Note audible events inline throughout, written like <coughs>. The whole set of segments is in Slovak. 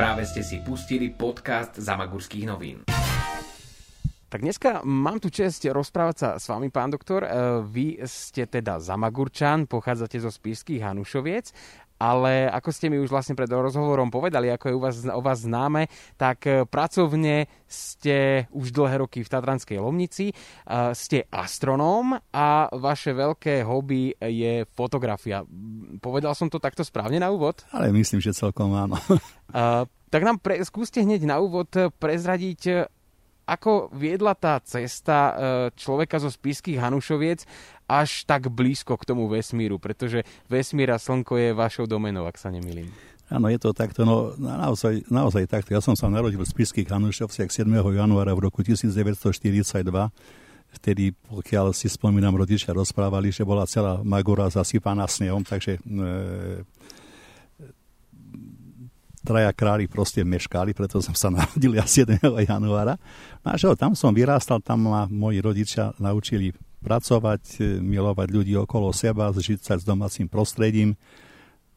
Práve ste si pustili podcast Zamagurských novín. Tak dneska mám tu čest rozprávať sa s vami, pán doktor. E, vy ste teda Zamagurčan, pochádzate zo Spišských Hanušoviec ale ako ste mi už vlastne pred rozhovorom povedali, ako je u vás, o vás známe, tak e, pracovne ste už dlhé roky v Tatranskej Lomnici, e, ste astronóm a vaše veľké hobby je fotografia. Povedal som to takto správne na úvod? Ale myslím, že celkom áno. tak nám pre, skúste hneď na úvod prezradiť, ako viedla tá cesta e, človeka zo spíských Hanušoviec až tak blízko k tomu vesmíru, pretože vesmír a slnko je vašou domenou, ak sa nemýlim. Áno, je to takto, no naozaj, naozaj takto. Ja som sa narodil v Spiských Hanušovciach 7. januára v roku 1942. Vtedy, pokiaľ si spomínam, rodičia rozprávali, že bola celá Magora zasypaná snehom, takže e, traja králi proste meškali, preto som sa <laughs> narodil ja 7. januára. No a čo, tam som vyrástal, tam ma moji rodičia naučili pracovať, e, milovať ľudí okolo seba, žiť sa s domácim prostredím.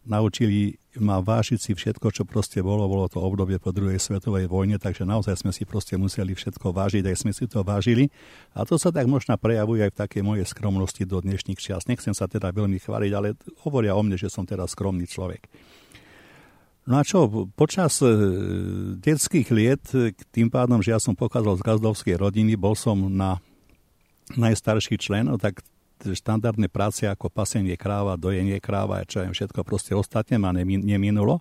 Naučili ma vážiť si všetko, čo proste bolo. Bolo to obdobie po druhej svetovej vojne, takže naozaj sme si proste museli všetko vážiť, aj sme si to vážili. A to sa tak možno prejavuje aj v takej mojej skromnosti do dnešných čias. Nechcem sa teda veľmi chváliť, ale hovoria o mne, že som teda skromný človek. No a čo, počas e, detských liet, e, tým pádom, že ja som pochádzal z gazdovskej rodiny, bol som na najstarší člen, no tak štandardné práce ako pasenie kráva, dojenie kráva čo viem, všetko proste ostatne ma neminulo.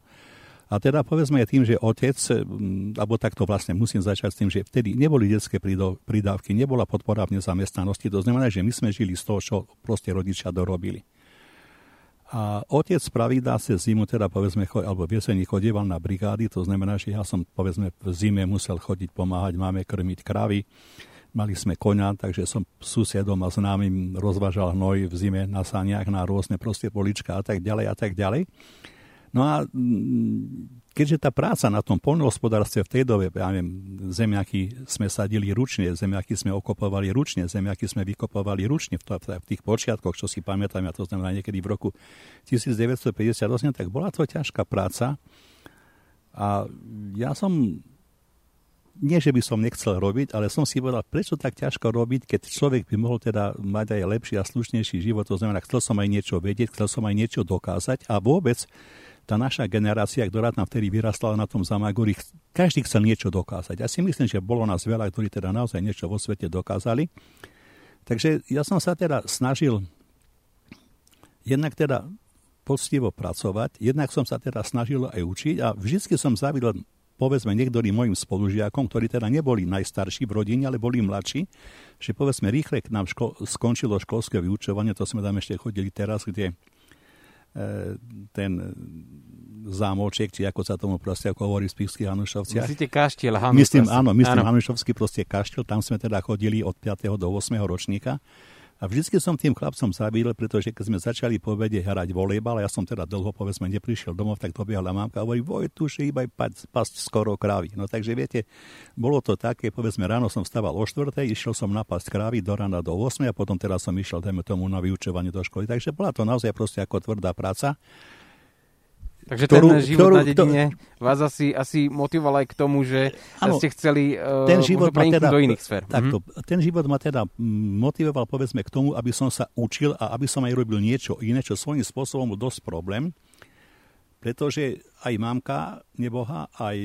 A teda povedzme tým, že otec, alebo takto vlastne musím začať s tým, že vtedy neboli detské prídavky, nebola podpora v nezamestnanosti, to znamená, že my sme žili z toho, čo proste rodičia dorobili. A otec pravidá sa zimu, teda povedzme, alebo v jeseni chodieval na brigády, to znamená, že ja som povedzme v zime musel chodiť pomáhať máme krmiť kravy. Mali sme koňa, takže som susedom a známym rozvážal hnoj v zime na saniach, na rôzne proste polička a tak ďalej a tak ďalej. No a mm, keďže tá práca na tom poľnohospodárstve v tej dobe, ja neviem, zemiaky sme sadili ručne, zemiaky sme okopovali ručne, zemiaky sme vykopovali ručne v, to, v tých počiatkoch, čo si pamätám, ja to znamená niekedy v roku 1958, tak bola to ťažká práca. A ja som nie, že by som nechcel robiť, ale som si povedal, prečo tak ťažko robiť, keď človek by mohol teda mať aj lepší a slušnejší život. To znamená, chcel som aj niečo vedieť, chcel som aj niečo dokázať a vôbec tá naša generácia, ktorá tam vtedy vyrastala na tom Zamagori, každý chcel niečo dokázať. Ja si myslím, že bolo nás veľa, ktorí teda naozaj niečo vo svete dokázali. Takže ja som sa teda snažil jednak teda poctivo pracovať, jednak som sa teda snažil aj učiť a vždy som zavidel povedzme niektorým mojim spolužiakom, ktorí teda neboli najstarší v rodine, ale boli mladší, že povedzme rýchle k nám ško- skončilo školské vyučovanie, to sme tam ešte chodili teraz, kde ten zámoček, či ako sa tomu proste ako hovorí v Spišských Hanušovciach. Myslíte kaštiel Hanušovský? Myslím, áno, myslím áno. Hanušovský proste kaštiel, tam sme teda chodili od 5. do 8. ročníka a vždycky som tým chlapcom zavidel, pretože keď sme začali po vede hrať volejbal, ja som teda dlho povedzme neprišiel domov, tak to biehla mamka a hovorí, Vojtuši, iba pasť, skoro krávy. No takže viete, bolo to také, povedzme ráno som stával o 4. išiel som na pasť krávy do rána do 8. a potom teraz som išiel, dajme tomu, na vyučovanie do školy. Takže bola to naozaj proste ako tvrdá práca. Takže ktorú, ten život ktorú, na dedine to, vás asi, asi motivoval aj k tomu, že ano, ste chceli uh, ten život ma teda, do iných sfér. Takto, mm-hmm. Ten život ma teda motivoval povedzme k tomu, aby som sa učil a aby som aj robil niečo iné, čo svojím spôsobom dosť problém, pretože aj mamka neboha, aj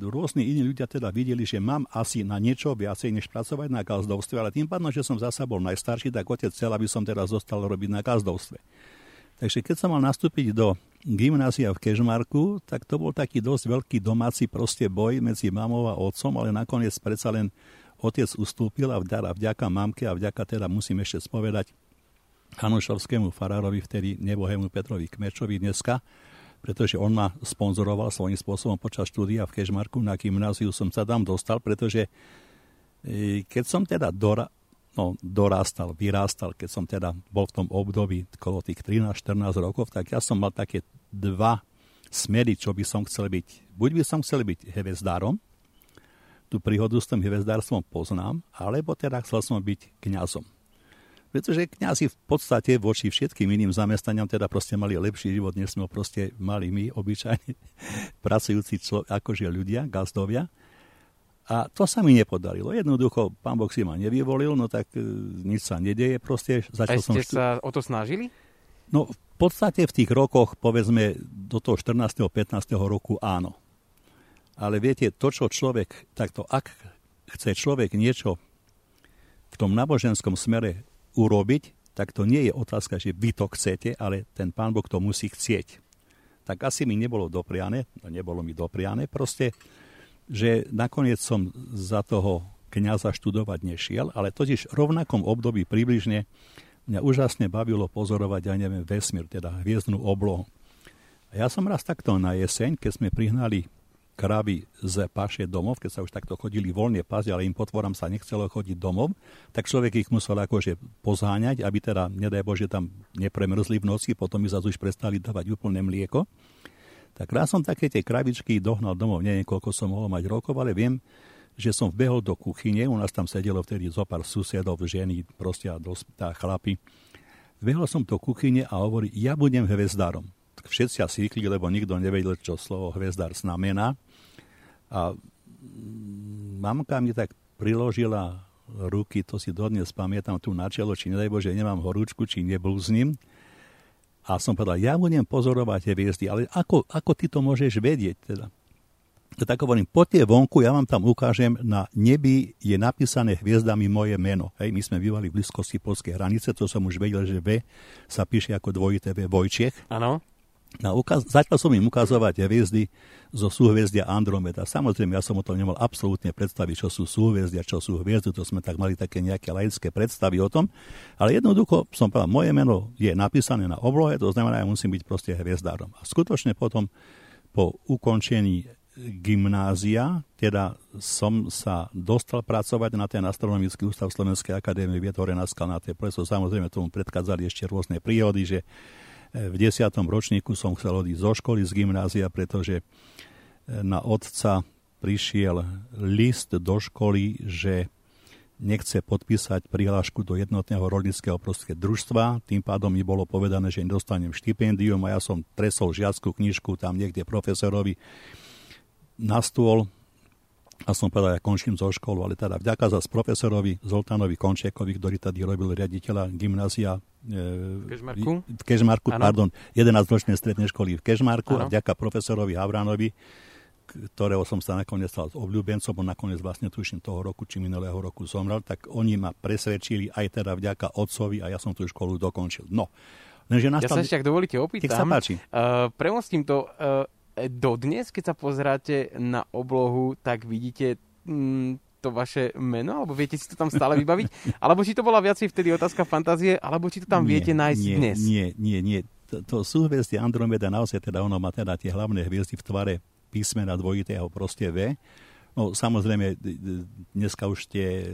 rôzni iní ľudia teda videli, že mám asi na niečo viacej, než pracovať na gazdovstve, ale tým pádom, že som zasa bol najstarší, tak otec chcel, aby som teda zostal robiť na gazdovstve. Takže keď som mal nastúpiť do gymnázia v Kežmarku, tak to bol taký dosť veľký domáci proste boj medzi mamou a otcom, ale nakoniec predsa len otec ustúpil a vďaka mamke a vďaka teda musím ešte spovedať Hanušovskému farárovi, vtedy nebohému Petrovi Kmečovi dneska, pretože on ma sponzoroval svojím spôsobom počas štúdia v Kežmarku na gymnáziu som sa tam dostal, pretože e, keď som teda dora, no, dorástal, vyrástal, keď som teda bol v tom období kolo tých 13-14 rokov, tak ja som mal také dva smery, čo by som chcel byť. Buď by som chcel byť hvezdárom, tú príhodu s tým hvezdárstvom poznám, alebo teda chcel som byť kňazom. Pretože kňazi v podstate voči všetkým iným zamestnaniam teda proste mali lepší život, než sme proste mali my, obyčajní <laughs> pracujúci člo, akože ľudia, gazdovia. A to sa mi nepodarilo. Jednoducho, pán Boh si ma nevyvolil, no tak e, nič sa nedeje proste. Začal A ste som štú... sa o to snažili? No v podstate v tých rokoch, povedzme do toho 14. 15. roku áno. Ale viete, to, čo človek, takto, ak chce človek niečo v tom náboženskom smere urobiť, tak to nie je otázka, že vy to chcete, ale ten pán Boh to musí chcieť. Tak asi mi nebolo dopriané, no nebolo mi dopriané, proste že nakoniec som za toho kniaza študovať nešiel, ale totiž v rovnakom období približne mňa úžasne bavilo pozorovať, ja neviem, vesmír, teda hviezdnú oblohu. A ja som raz takto na jeseň, keď sme prihnali kravy z paše domov, keď sa už takto chodili voľne pasť, ale im potvorám sa nechcelo chodiť domov, tak človek ich musel akože pozháňať, aby teda, nedaj Bože, tam nepremrzli v noci, potom mi zase už prestali dávať úplné mlieko. Tak raz som také tie kravičky dohnal domov, neviem, koľko som mohol mať rokov, ale viem, že som vbehol do kuchyne, u nás tam sedelo vtedy zo pár susedov, ženy, proste a tá chlapi. Vbehol som do kuchyne a hovorí, ja budem hvezdárom. Tak všetci asi síkli, lebo nikto nevedel, čo slovo hvezdár znamená. A mamka mi tak priložila ruky, to si dodnes pamätám tu na čelo, či nedaj Bože, nemám horúčku, či neblúznim. A som povedal, ja budem pozorovať tie hviezdy, ale ako, ako ty to môžeš vedieť? Teda? Tak hovorím, poďte vonku, ja vám tam ukážem, na nebi je napísané hviezdami moje meno. Hej, my sme bývali v blízkosti polskej hranice, to som už vedel, že V sa píše ako dvojité V Vojčech. Áno. No, ukaz- začal som im ukazovať hviezdy zo súhviezdia Andromeda. Samozrejme, ja som o tom nemal absolútne predstaviť, čo sú súhviezdia, čo sú hviezdy, to sme tak mali také nejaké laické predstavy o tom. Ale jednoducho som povedal, moje meno je napísané na oblohe, to znamená, ja musím byť proste hviezdárom. A skutočne potom po ukončení gymnázia, teda som sa dostal pracovať na ten astronomický ústav Slovenskej akadémie Vietore na Skalnáte. Preto samozrejme tomu predchádzali ešte rôzne príhody, že v desiatom ročníku som chcel odísť zo školy, z gymnázia, pretože e, na otca prišiel list do školy, že nechce podpísať prihlášku do jednotného rolnického prostredie družstva. Tým pádom mi bolo povedané, že dostanem štipendium a ja som tresol žiackú knižku tam niekde profesorovi na stôl a som povedal, ja končím zo školu, ale teda vďaka za profesorovi Zoltánovi Končekovi, ktorý tady robil riaditeľa gymnázia v Kežmarku, v Kežmarku pardon, 11-ročnej strednej školy v Kežmarku ano. a vďaka profesorovi Havránovi, ktorého som sa nakoniec stal obľúbencom, on nakoniec vlastne tuším toho roku, či minulého roku zomrel, tak oni ma presvedčili aj teda vďaka otcovi a ja som tú školu dokončil. No, lenže nastal... Ja sa ešte, ak dovolíte, opýtam. sa páči. Uh, premostím to... Uh, dodnes, keď sa pozráte na oblohu, tak vidíte mm, to vaše meno, alebo viete si to tam stále vybaviť? <laughs> Alebo či to bola viacej vtedy otázka fantázie, alebo či to tam nie, viete nájsť nie, dnes? Nie, nie, nie. To, to súhvezdie Andromeda naozaj teda ono má teda tie hlavné hviezdy v tvare písmena dvojitého proste V No samozrejme, dneska už tie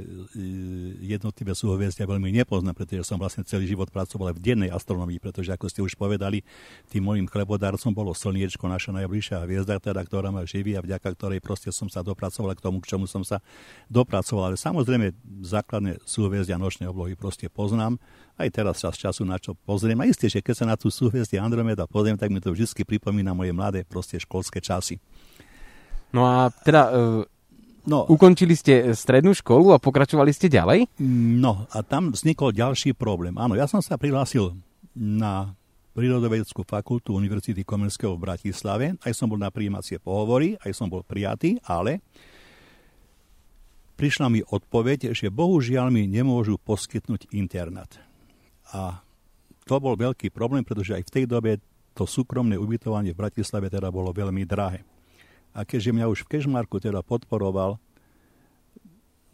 jednotlivé súhviezdia veľmi nepoznám, pretože som vlastne celý život pracoval v dennej astronomii, pretože ako ste už povedali, tým môjim chlebodárcom bolo Slniečko, naša najbližšia hviezda, teda, ktorá ma živí a vďaka ktorej proste som sa dopracoval k tomu, k čomu som sa dopracoval. Ale samozrejme, základné súhviezdia nočnej oblohy proste poznám. Aj teraz čas času na čo pozriem. A isté, že keď sa na tú súhviezdie Andromeda pozriem, tak mi to vždy pripomína moje mladé proste školské časy. No a teda uh, no, ukončili ste strednú školu a pokračovali ste ďalej? No a tam vznikol ďalší problém. Áno, ja som sa prihlásil na prírodovedeckú fakultu Univerzity Komenského v Bratislave. Aj som bol na príjímacie pohovory, aj som bol prijatý, ale prišla mi odpoveď, že bohužiaľ mi nemôžu poskytnúť internát. A to bol veľký problém, pretože aj v tej dobe to súkromné ubytovanie v Bratislave teda bolo veľmi drahé. A keďže mňa už v Kešmarku teda podporoval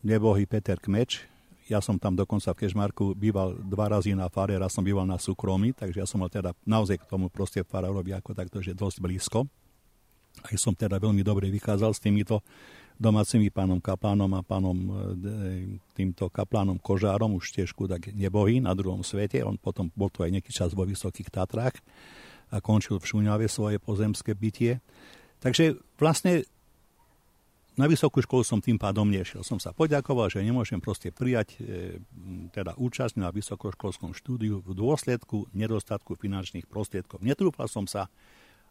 nebohý Peter Kmeč, ja som tam dokonca v Kešmarku býval dva razy na fare, raz som býval na súkromí, takže ja som mal teda naozaj k tomu proste farárovi ako takto, že dosť blízko. Aj som teda veľmi dobre vychádzal s týmito domácimi pánom Kaplánom a pánom e, týmto Kaplánom Kožárom, už tiež tak nebohý na druhom svete. On potom bol tu aj nejaký čas vo Vysokých Tatrách a končil v Šuňave svoje pozemské bytie. Takže vlastne na vysokú školu som tým pádom nešiel. Som sa poďakoval, že nemôžem proste prijať e, teda účasť na vysokoškolskom štúdiu v dôsledku nedostatku finančných prostriedkov. Netrúfal som sa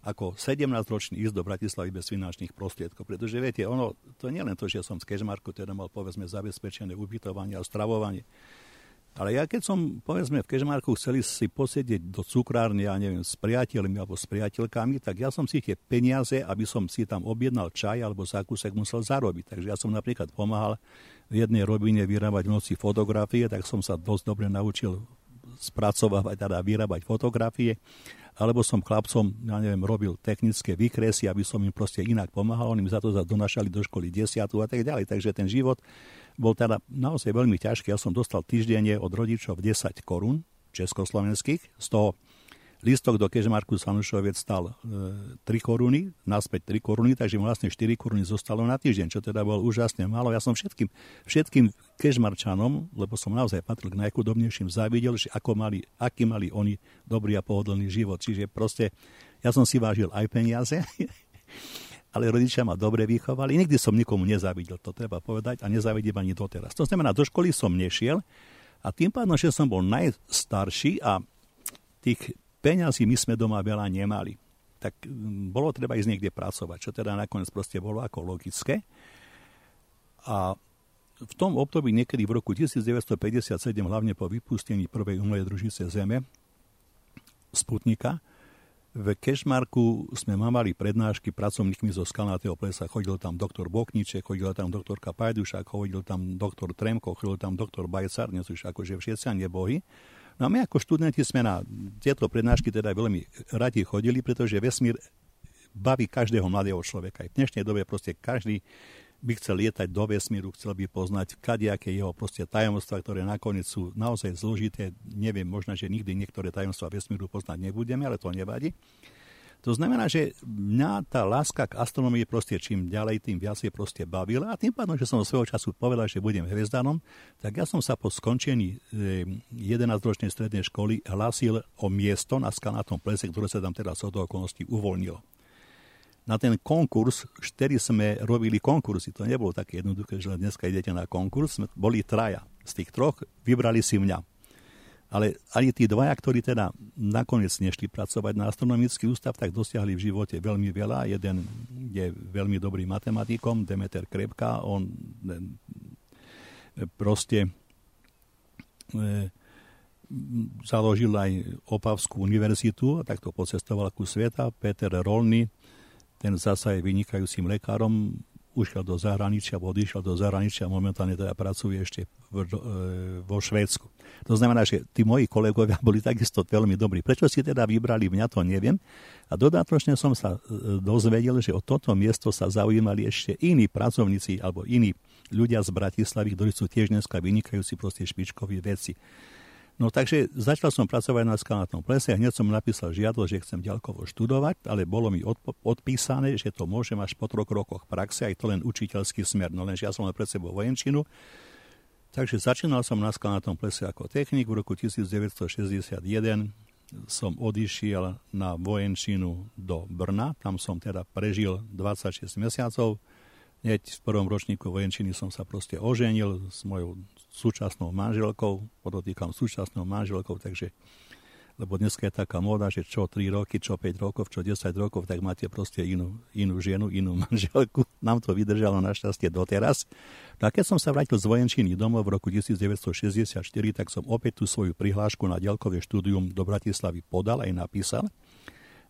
ako 17-ročný ísť do Bratislavy bez finančných prostriedkov. Pretože viete, ono, to nie len to, že som z Kežmarku teda mal povedzme zabezpečené ubytovanie a stravovanie. Ale ja keď som, povedzme, v Kežmarku chceli si posiedeť do cukrárne, ja neviem, s priateľmi alebo s priateľkami, tak ja som si tie peniaze, aby som si tam objednal čaj alebo zákusek musel zarobiť. Takže ja som napríklad pomáhal v jednej robine vyrábať noci fotografie, tak som sa dosť dobre naučil spracovávať, teda vyrábať fotografie alebo som chlapcom, ja neviem, robil technické výkresy, aby som im proste inak pomáhal, oni mi za to donašali do školy desiatu a tak ďalej. Takže ten život bol teda naozaj veľmi ťažký. Ja som dostal týždenne od rodičov 10 korún československých, z toho Listok do Kežmarku Sanušoviec stal e, 3 koruny, naspäť 3 koruny, takže mi vlastne 4 koruny zostalo na týždeň, čo teda bol úžasne málo. Ja som všetkým, všetkým Kežmarčanom, lebo som naozaj patril k najchudobnejším, závidel, že ako mali, aký mali oni dobrý a pohodlný život. Čiže proste ja som si vážil aj peniaze, <laughs> ale rodičia ma dobre vychovali. Nikdy som nikomu nezávidel, to treba povedať, a nezávidím ani doteraz. To znamená, do školy som nešiel a tým pádom, že som bol najstarší a tých peňazí my sme doma veľa nemali. Tak mm, bolo treba ísť niekde pracovať, čo teda nakoniec proste bolo ako logické. A v tom období niekedy v roku 1957, hlavne po vypustení prvej umelej družice Zeme, Sputnika, v Kešmarku sme mali prednášky pracovníkmi zo Skalnatého plesa. Chodil tam doktor Bokniček, chodil tam doktorka Pajdušák, chodil tam doktor Tremko, chodil tam doktor Bajcar, dnes už akože všetci nebohy. No a my ako študenti sme na tieto prednášky teda veľmi radi chodili, pretože vesmír baví každého mladého človeka. Aj v dnešnej dobe proste každý by chcel lietať do vesmíru, chcel by poznať kadejaké jeho proste tajomstva, ktoré nakoniec sú naozaj zložité. Neviem, možno, že nikdy niektoré tajomstva vesmíru poznať nebudeme, ale to nevadí. To znamená, že mňa tá láska k astronomii proste čím ďalej, tým viacej proste bavila a tým pádom, že som svojho času povedal, že budem hviezdanom, tak ja som sa po skončení 11-ročnej eh, strednej školy hlásil o miesto na skalnátom plese, ktoré sa tam teraz od okolností uvoľnilo. Na ten konkurs, vtedy sme robili konkursy, to nebolo také jednoduché, že dneska idete na konkurs, boli traja. Z tých troch vybrali si mňa. Ale ani tí dvaja, ktorí teda nakoniec nešli pracovať na astronomický ústav, tak dosiahli v živote veľmi veľa. Jeden je veľmi dobrý matematikom, Demeter Krepka, on e, proste e, založil aj Opavskú univerzitu a takto pocestoval ku sveta. Peter Rolny, ten zasa je vynikajúcim lekárom, ušiel do zahraničia, odišiel do zahraničia, momentálne teda pracuje ešte v, e, vo Švédsku. To znamená, že tí moji kolegovia <laughs> boli takisto veľmi dobrí. Prečo si teda vybrali mňa, to neviem. A dodatočne som sa e, dozvedel, že o toto miesto sa zaujímali ešte iní pracovníci alebo iní ľudia z Bratislavy, ktorí sú tiež dneska vynikajúci proste špičkoví veci. No takže začal som pracovať na skalnatnom plese a hneď som napísal žiadosť, že chcem ďalkovo študovať, ale bolo mi odpo- odpísané, že to môžem až po troch rokoch praxe, aj to len učiteľský smer, no lenže ja som len pred sebou vojenčinu, Takže začínal som na skalnatom plese ako technik. V roku 1961 som odišiel na vojenčinu do Brna. Tam som teda prežil 26 mesiacov. Hneď v prvom ročníku vojenčiny som sa proste oženil s mojou súčasnou manželkou. Podotýkam súčasnou manželkou, takže lebo dneska je taká móda, že čo 3 roky, čo 5 rokov, čo 10 rokov, tak máte proste inú, inú ženu, inú <laughs> manželku. Nám to vydržalo našťastie doteraz. No a keď som sa vrátil z vojenčiny domov v roku 1964, tak som opäť tú svoju prihlášku na ďalkové štúdium do Bratislavy podal aj napísal.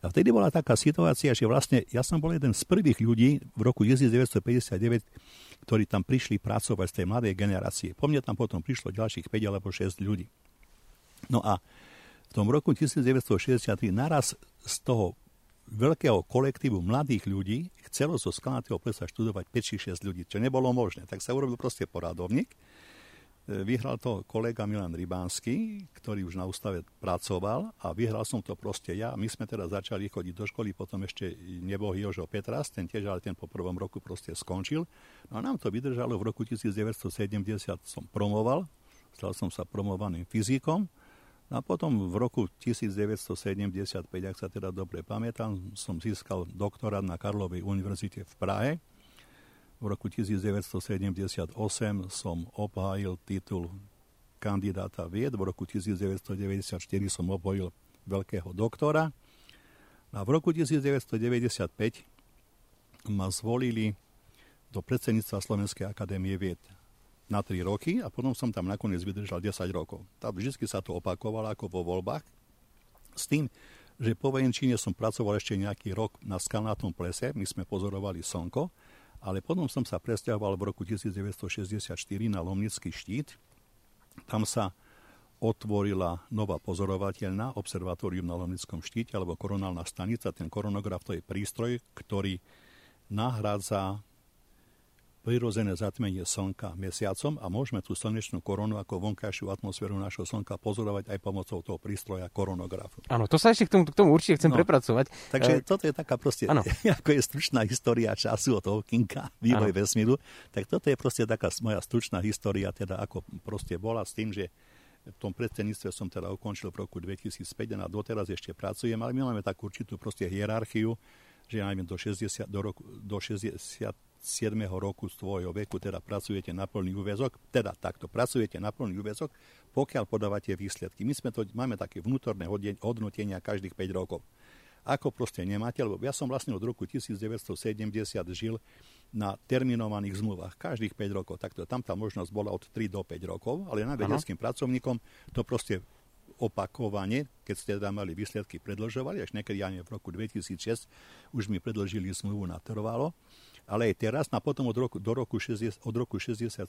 A vtedy bola taká situácia, že vlastne ja som bol jeden z prvých ľudí v roku 1959, ktorí tam prišli pracovať z tej mladej generácie. Po mne tam potom prišlo ďalších 5 alebo 6 ľudí. No a v tom roku 1963 naraz z toho veľkého kolektívu mladých ľudí chcelo zo skalnatého plesa študovať 5 6 ľudí, čo nebolo možné. Tak sa urobil proste poradovník. E, vyhral to kolega Milan Rybánsky, ktorý už na ústave pracoval a vyhral som to proste ja. My sme teda začali chodiť do školy, potom ešte nebol Jožo Petras, ten tiež, ale ten po prvom roku proste skončil. No a nám to vydržalo v roku 1970, som promoval, stal som sa promovaným fyzikom, a potom v roku 1975, ak sa teda dobre pamätám, som získal doktorát na Karlovej univerzite v Prahe. V roku 1978 som obhájil titul kandidáta vied, v roku 1994 som obhojil veľkého doktora a v roku 1995 ma zvolili do predsedníctva Slovenskej akadémie vied na 3 roky a potom som tam nakoniec vydržal 10 rokov. Tam vždy sa to opakovalo ako vo voľbách. S tým, že po vojenčine som pracoval ešte nejaký rok na skalnátom plese, my sme pozorovali slnko, ale potom som sa presťahoval v roku 1964 na Lomnický štít. Tam sa otvorila nová pozorovateľná observatórium na Lomnickom štíte alebo koronálna stanica. Ten koronograf to je prístroj, ktorý nahrádza prirodzené zatmenie Slnka mesiacom a môžeme tú slnečnú koronu ako vonkajšiu atmosféru našho Slnka pozorovať aj pomocou toho prístroja koronografu. Áno, to sa ešte k tomu, k tomu určite chcem no, prepracovať. Takže e... toto je taká proste, ano. <laughs> ako je stručná história času od Hawkinga, vývoj ano. vesmíru, tak toto je proste taká moja stručná história, teda ako proste bola s tým, že v tom predsedníctve som teda ukončil v roku 2005 a doteraz ešte pracujem, ale my máme takú určitú proste hierarchiu, že ja neviem, do 60, do, roku, do 67. roku svojho veku teda pracujete na plný úvezok, teda takto, pracujete na plný úvezok, pokiaľ podávate výsledky. My sme to, máme také vnútorné hodnotenia každých 5 rokov. Ako proste nemáte, lebo ja som vlastne od roku 1970 žil na terminovaných zmluvách každých 5 rokov. Takto tam tá možnosť bola od 3 do 5 rokov, ale na vedeckým pracovníkom to proste opakovane, keď ste teda mali výsledky, predlžovali, až niekedy ani v roku 2006 už mi predlžili zmluvu na trvalo, ale aj teraz, a potom od roku, do roku 60, od roku 67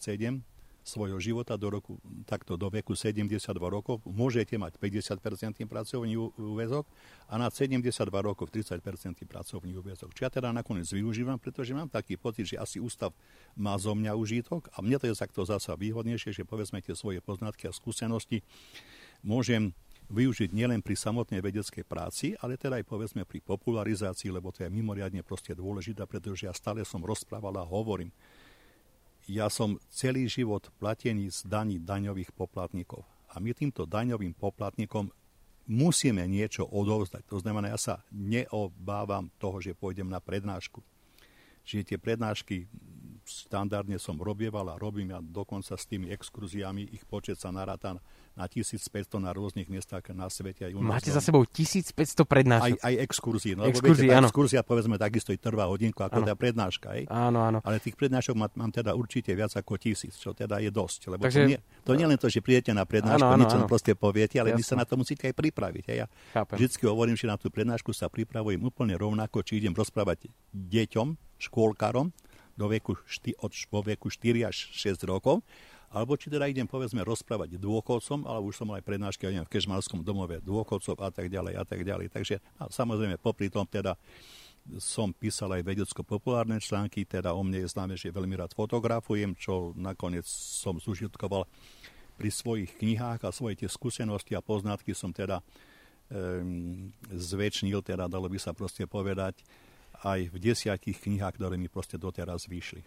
svojho života do roku, takto do veku 72 rokov môžete mať 50% pracovný úvezok a na 72 rokov 30% pracovný úvezok. Čo ja teda nakoniec využívam, pretože mám taký pocit, že asi ústav má zo mňa užitok a mne to je takto zasa výhodnejšie, že povedzme tie svoje poznatky a skúsenosti môžem využiť nielen pri samotnej vedeckej práci, ale teda aj povedzme pri popularizácii, lebo to je mimoriadne proste dôležité, pretože ja stále som rozprával a hovorím ja som celý život platený z daní daňových poplatníkov. A my týmto daňovým poplatníkom musíme niečo odovzdať. To znamená, ja sa neobávam toho, že pôjdem na prednášku. Čiže tie prednášky štandardne som robieval a robím ja dokonca s tými exkurziami, ich počet sa naráta na 1500 na rôznych miestach na svete. Aj u nás Máte za sebou 1500 prednášok? Aj, aj exkurzie. No, exkurzie, viete, áno. Exkurzia, povedzme, takisto i trvá hodinku, ako tá prednáška. Aj. Áno, áno. Ale tých prednášok mám, mám teda určite viac ako tisíc, čo teda je dosť. Lebo Takže... to, nie, to nie len to, že prídete na prednášku, áno, áno, nič len proste poviete, ale Jasne. vy sa na to musíte aj pripraviť. Aj. Ja Chápem. vždycky hovorím, že na tú prednášku sa pripravujem úplne rovnako, či idem rozprávať deťom, škôlkarom, do veku, šty, od, vo veku 4 až 6 rokov, alebo či teda idem povedzme rozprávať dôchodcom, alebo už som mal aj prednášky v Kežmarskom domove dôchodcov a tak ďalej a tak ďalej. Takže a samozrejme popri tom teda som písal aj vedecko-populárne články, teda o mne je známe, že veľmi rád fotografujem, čo nakoniec som zužitkoval pri svojich knihách a svoje tie skúsenosti a poznatky som teda um, zväčšnil, teda dalo by sa proste povedať, aj v desiatich knihách, ktoré mi proste doteraz vyšli.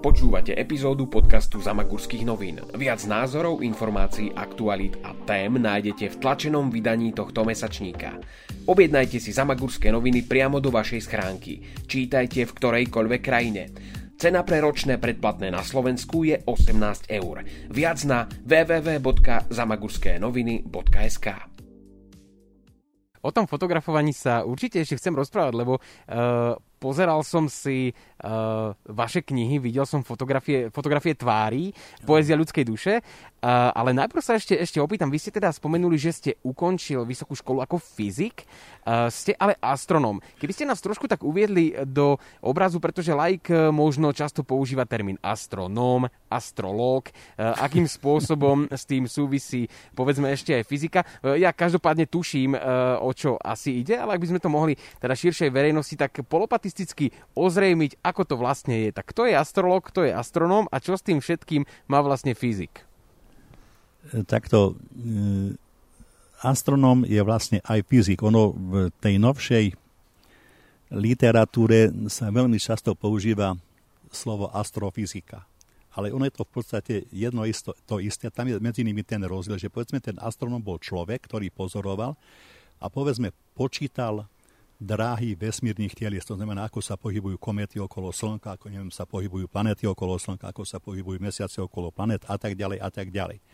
Počúvate epizódu podcastu Zamagurských novín. Viac názorov, informácií, aktualít a tém nájdete v tlačenom vydaní tohto mesačníka. Objednajte si Zamagurské noviny priamo do vašej schránky. Čítajte v ktorejkoľvek krajine. Cena pre ročné predplatné na Slovensku je 18 eur. Viac na www.zamagurského.sk O tom fotografovaní sa určite ešte chcem rozprávať, lebo uh, pozeral som si uh, vaše knihy, videl som fotografie, fotografie tvári, poézia ľudskej duše, uh, ale najprv sa ešte, ešte opýtam, vy ste teda spomenuli, že ste ukončil vysokú školu ako fyzik, uh, ste ale astronom. Keby ste nás trošku tak uviedli do obrazu, pretože like možno často používa termín astronóm, astrológ, uh, akým <laughs> spôsobom s tým súvisí povedzme ešte aj fyzika. Uh, ja každopádne tuším, uh, o čo asi ide, ale ak by sme to mohli teda širšej verejnosti tak polopatisticky ozrejmiť, ako to vlastne je. Tak kto je astrolog, kto je astronóm a čo s tým všetkým má vlastne fyzik? E, takto, e, astronóm je vlastne aj fyzik. Ono v tej novšej literatúre sa veľmi často používa slovo astrofyzika. Ale ono je to v podstate jedno isto, to isté. Tam je medzi nimi ten rozdiel, že povedzme ten astronóm bol človek, ktorý pozoroval a povedzme počítal dráhy vesmírnych telies, to znamená, ako sa pohybujú komety okolo Slnka, ako neviem, sa pohybujú planety okolo Slnka, ako sa pohybujú mesiace okolo planet a tak ďalej a tak ďalej.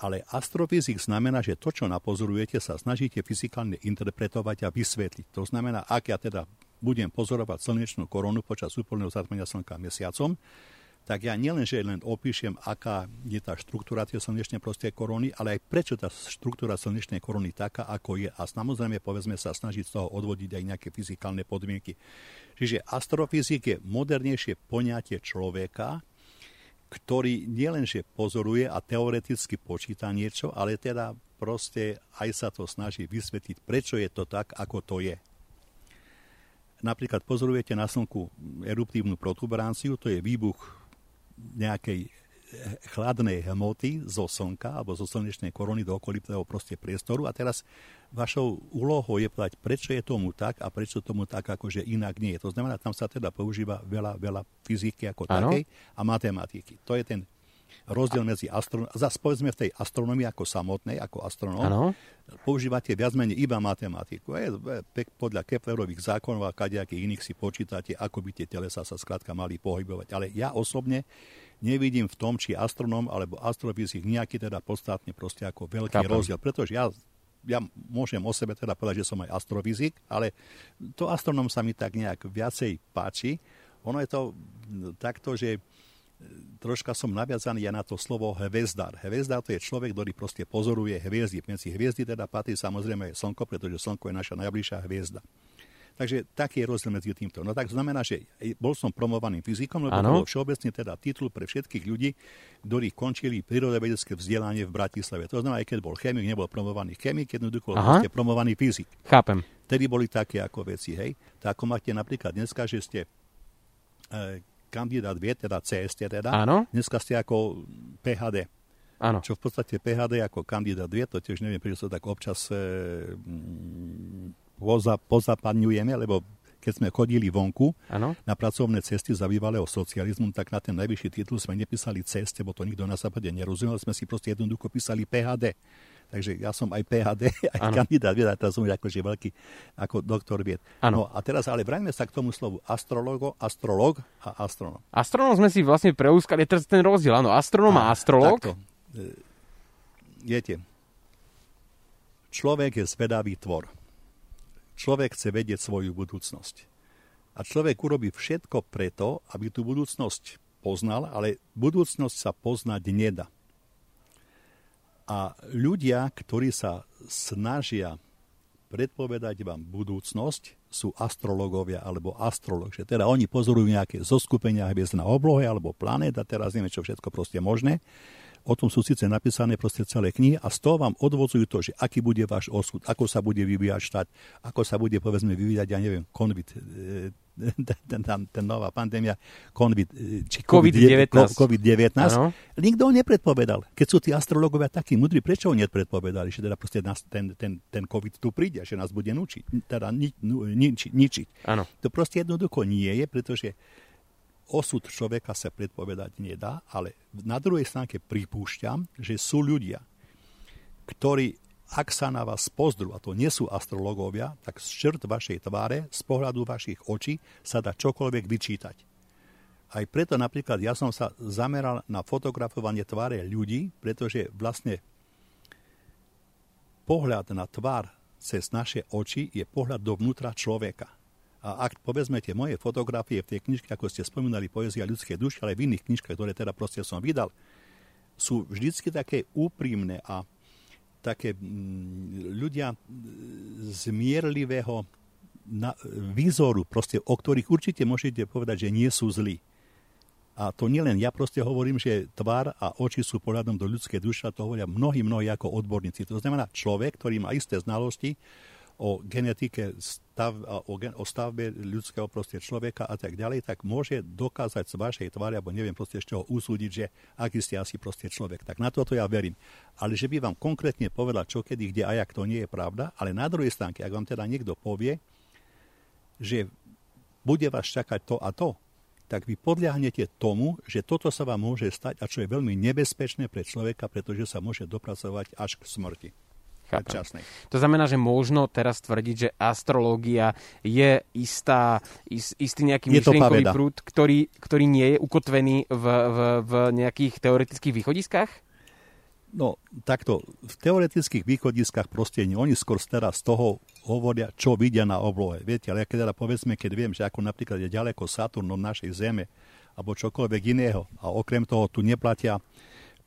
Ale astrofyzik znamená, že to, čo napozorujete, sa snažíte fyzikálne interpretovať a vysvetliť. To znamená, ak ja teda budem pozorovať slnečnú korunu počas úplného zatmenia Slnka mesiacom, tak ja nielen, že len opíšem, aká je tá štruktúra tej slnečnej prostej korony, ale aj prečo tá štruktúra slnečnej korony taká, ako je. A samozrejme, povedzme sa, snažiť z toho odvodiť aj nejaké fyzikálne podmienky. Čiže astrofyzik je modernejšie poňatie človeka, ktorý nielenže pozoruje a teoreticky počíta niečo, ale teda proste aj sa to snaží vysvetliť, prečo je to tak, ako to je. Napríklad pozorujete na Slnku eruptívnu protuberanciu, to je výbuch nejakej chladnej hmoty zo slnka alebo zo slnečnej korony do okolitého proste priestoru a teraz vašou úlohou je povedať, prečo je tomu tak a prečo tomu tak akože inak nie. To znamená, tam sa teda používa veľa, veľa fyziky ako ano. takej a matematiky. To je ten rozdiel medzi astronomii, zase povedzme v tej astronomii ako samotnej, ako astronóm, ano. používate viac menej iba matematiku. Je, podľa Keplerových zákonov a kadejakých iných si počítate, ako by tie telesa sa skladka mali pohybovať. Ale ja osobne nevidím v tom, či astronóm alebo astrofyzik nejaký teda podstatne proste ako veľký Chápam. rozdiel, pretože ja ja môžem o sebe teda povedať, že som aj astrofyzik, ale to astronom sa mi tak nejak viacej páči. Ono je to takto, že troška som naviazaný ja na to slovo hvezdar. Hvezdar to je človek, ktorý proste pozoruje hviezdy. Medzi hviezdy teda patrí samozrejme Slnko, pretože Slnko je naša najbližšia hviezda. Takže taký je rozdiel medzi týmto. No tak znamená, že bol som promovaným fyzikom, lebo ano. to bol všeobecne teda titul pre všetkých ľudí, ktorí končili prírodovedecké vzdelanie v Bratislave. To znamená, aj keď bol chemik, nebol promovaný chemik, jednoducho bol promovaný fyzik. Chápem. Tedy boli také ako veci, hej. Tak ako máte napríklad dneska, že ste e, kandidát vie, teda CST teda, Áno. dneska ste ako PHD. Áno. Čo v podstate PHD ako kandidát vie, to tiež neviem, prečo sa tak občas e, poza, pozapadňujeme, lebo keď sme chodili vonku ano? na pracovné cesty za bývalého socializmu, tak na ten najvyšší titul sme nepísali ceste, bo to nikto na západe nerozumel, sme si proste jednoducho písali PHD. Takže ja som aj PHD, <laughs> aj ano. kandidát vied, teraz som akože veľký ako doktor vied. No a teraz ale vrajme sa k tomu slovu astrologo, astrolog a astronom. Astronom sme si vlastne preúskali, teraz ten rozdiel, áno, astronom a, a astrolog. Takto. E, viete, človek je zvedavý tvor Človek chce vedieť svoju budúcnosť. A človek urobí všetko preto, aby tú budúcnosť poznal, ale budúcnosť sa poznať nedá. A ľudia, ktorí sa snažia predpovedať vám budúcnosť, sú astrologovia alebo astrolog. Že teda oni pozorujú nejaké zoskupenia hviezd na oblohe alebo planét a teraz neviem, čo všetko proste možné O tom sú síce napísané proste celé knihy a z toho vám odvodzujú to, že aký bude váš osud, ako sa bude vyvíjať štát, ako sa bude povedzme vyvíjať, ja neviem, konvit, e, <laughs> ten, ten, ten nová pandémia, COVID, e, či COVID-19. COVID-19. Nikto ho nepredpovedal. Keď sú tí astrologovia takí mudrí, prečo ho nepredpovedali, že teda proste nás, ten, ten, ten COVID tu príde, že nás bude nučiť, teda ni, ničiť. ničiť. To proste jednoducho nie je, pretože osud človeka sa predpovedať nedá, ale na druhej stránke pripúšťam, že sú ľudia, ktorí, ak sa na vás pozdru, a to nie sú astrologovia, tak z črt vašej tváre, z pohľadu vašich očí sa dá čokoľvek vyčítať. Aj preto napríklad ja som sa zameral na fotografovanie tváre ľudí, pretože vlastne pohľad na tvár cez naše oči je pohľad dovnútra človeka. A ak povedzme tie moje fotografie v tej knižke, ako ste spomínali, Poezia ľudské duše, ale v iných knižkách, ktoré teda proste som vydal, sú vždycky také úprimné a také mm, ľudia zmierlivého na, výzoru, proste, o ktorých určite môžete povedať, že nie sú zlí. A to nielen ja proste hovorím, že tvár a oči sú pohľadom do ľudskej duše, to hovoria mnohí, mnohí ako odborníci. To znamená človek, ktorý má isté znalosti, o genetike, stav, o, o stavbe ľudského proste človeka a tak ďalej, tak môže dokázať z vašej tváre, alebo neviem proste z čoho usúdiť, že aký ste asi proste človek. Tak na toto ja verím. Ale že by vám konkrétne povedal, čo kedy, kde a jak, to nie je pravda. Ale na druhej stránke, ak vám teda niekto povie, že bude vás čakať to a to, tak vy podľahnete tomu, že toto sa vám môže stať a čo je veľmi nebezpečné pre človeka, pretože sa môže dopracovať až k smrti. Predčasnej. To znamená, že možno teraz tvrdiť, že astrológia je istá, ist, istý nejaký je myšlienkový prúd, ktorý, ktorý nie je ukotvený v, v, v nejakých teoretických východiskách? No, takto, v teoretických východiskách proste nie. Oni skôr teraz z toho hovoria, čo vidia na oblohe. Viete, ale keď teda povedzme, keď viem, že ako napríklad je ďaleko Saturn od našej Zeme, alebo čokoľvek iného, a okrem toho tu neplatia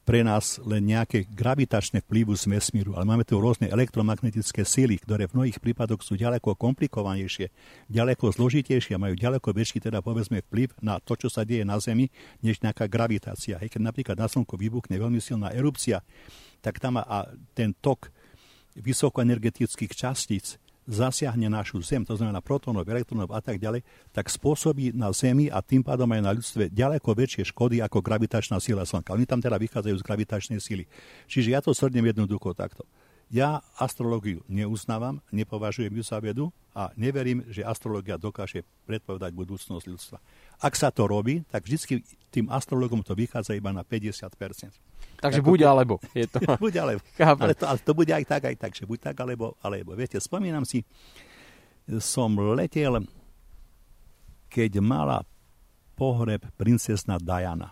pre nás len nejaké gravitačné vplyvu z vesmíru, ale máme tu rôzne elektromagnetické síly, ktoré v mnohých prípadoch sú ďaleko komplikovanejšie, ďaleko zložitejšie a majú ďaleko väčší teda povedzme vplyv na to, čo sa deje na Zemi, než nejaká gravitácia. Hej, keď napríklad na Slnku vybuchne veľmi silná erupcia, tak tam a ten tok vysokoenergetických častíc zasiahne našu Zem, to znamená protónov, elektrónov a tak ďalej, tak spôsobí na Zemi a tým pádom aj na ľudstve ďaleko väčšie škody ako gravitačná sila Slnka. Oni tam teda vychádzajú z gravitačnej sily. Čiže ja to srdnem jednoducho takto. Ja astrológiu neuznávam, nepovažujem ju za vedu a neverím, že astrológia dokáže predpovedať budúcnosť ľudstva. Ak sa to robí, tak vždy tým astrologom to vychádza iba na 50%. Takže Ako, buď alebo. Je to... <laughs> buď alebo. <laughs> Ale to, ale to bude aj tak, aj tak, že buď tak alebo, alebo. Viete, spomínam si, som letel, keď mala pohreb princesna Diana.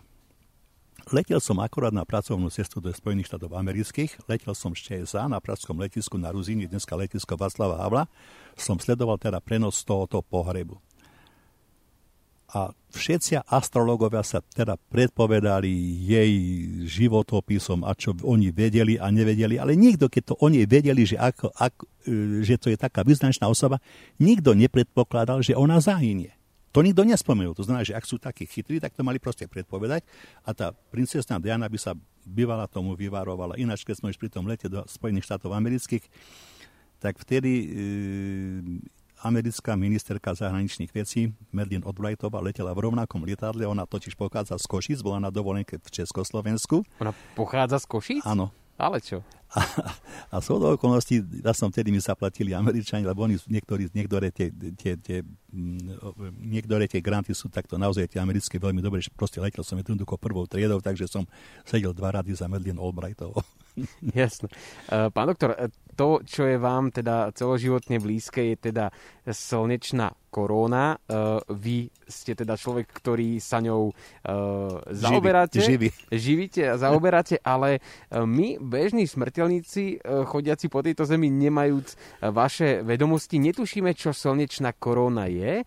Letel som akorát na pracovnú cestu do Spojených štátov amerických, letel som z ČSA na pražskom letisku na Ruzíni, dneska letisko Václava Havla, som sledoval teda prenos tohoto pohrebu a všetci astrologovia sa teda predpovedali jej životopisom a čo oni vedeli a nevedeli, ale nikto, keď to oni vedeli, že, ako, ako, e, že to je taká vyznačná osoba, nikto nepredpokladal, že ona zahynie. To nikto nespomenul. To znamená, že ak sú takí chytrí, tak to mali proste predpovedať a tá princesná Diana by sa bývala tomu vyvarovala. Ináč, keď sme už pri tom lete do Spojených štátov amerických, tak vtedy e, americká ministerka zahraničných vecí Merlin Albrightová letela v rovnakom lietadle, ona totiž pochádza z Košic, bola na dovolenke v Československu. Ona pochádza z Košic? Áno. Ale čo? A, a sú do okolností, ja som vtedy mi zaplatili Američani, lebo oni niektorí, niektoré, tie, tie, tie, mm, niektoré tie granty sú takto naozaj tie americké veľmi dobre, že proste letel som jednoducho prvou triedou, takže som sedel dva rady za Medlin Albrightovou. Jasne. Pán doktor, to, čo je vám teda celoživotne blízke, je teda slnečná koróna. Vy ste teda človek, ktorý sa ňou zaoberáte. Živí. Živíte a zaoberáte, ale my, bežní smrteľníci, chodiaci po tejto zemi, nemajúc vaše vedomosti, netušíme, čo slnečná koróna je,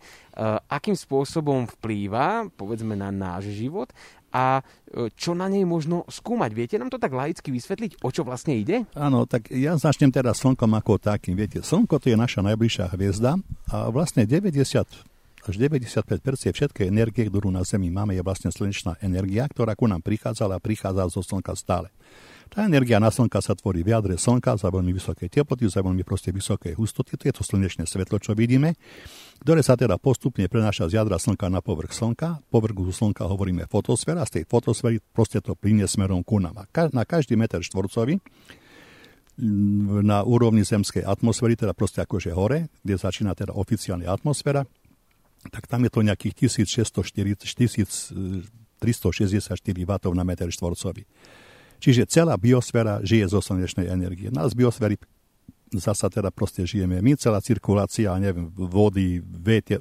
akým spôsobom vplýva, povedzme, na náš život a e, čo na nej možno skúmať. Viete nám to tak laicky vysvetliť, o čo vlastne ide? Áno, tak ja začnem teda Slnkom ako takým. Viete, Slnko to je naša najbližšia hviezda a vlastne 90 až 95% všetkej energie, ktorú na Zemi máme, je vlastne slnečná energia, ktorá ku nám prichádza, a prichádza zo Slnka stále. Tá energia na Slnka sa tvorí v jadre Slnka za veľmi vysoké teploty, za veľmi proste vysoké hustoty. To je to slnečné svetlo, čo vidíme, ktoré sa teda postupne prenáša z jadra Slnka na povrch Slnka. Povrchu Slnka hovoríme fotosféra, z tej fotosféry proste to plynie smerom ku nám. Na každý meter štvorcový na úrovni zemskej atmosféry, teda proste akože hore, kde začína teda oficiálna atmosféra, tak tam je to nejakých 1640, 1364 W na meter štvorcový. Čiže celá biosféra žije zo slnečnej energie. Nás z biosféry zasa teda proste žijeme my, celá cirkulácia, neviem, vody,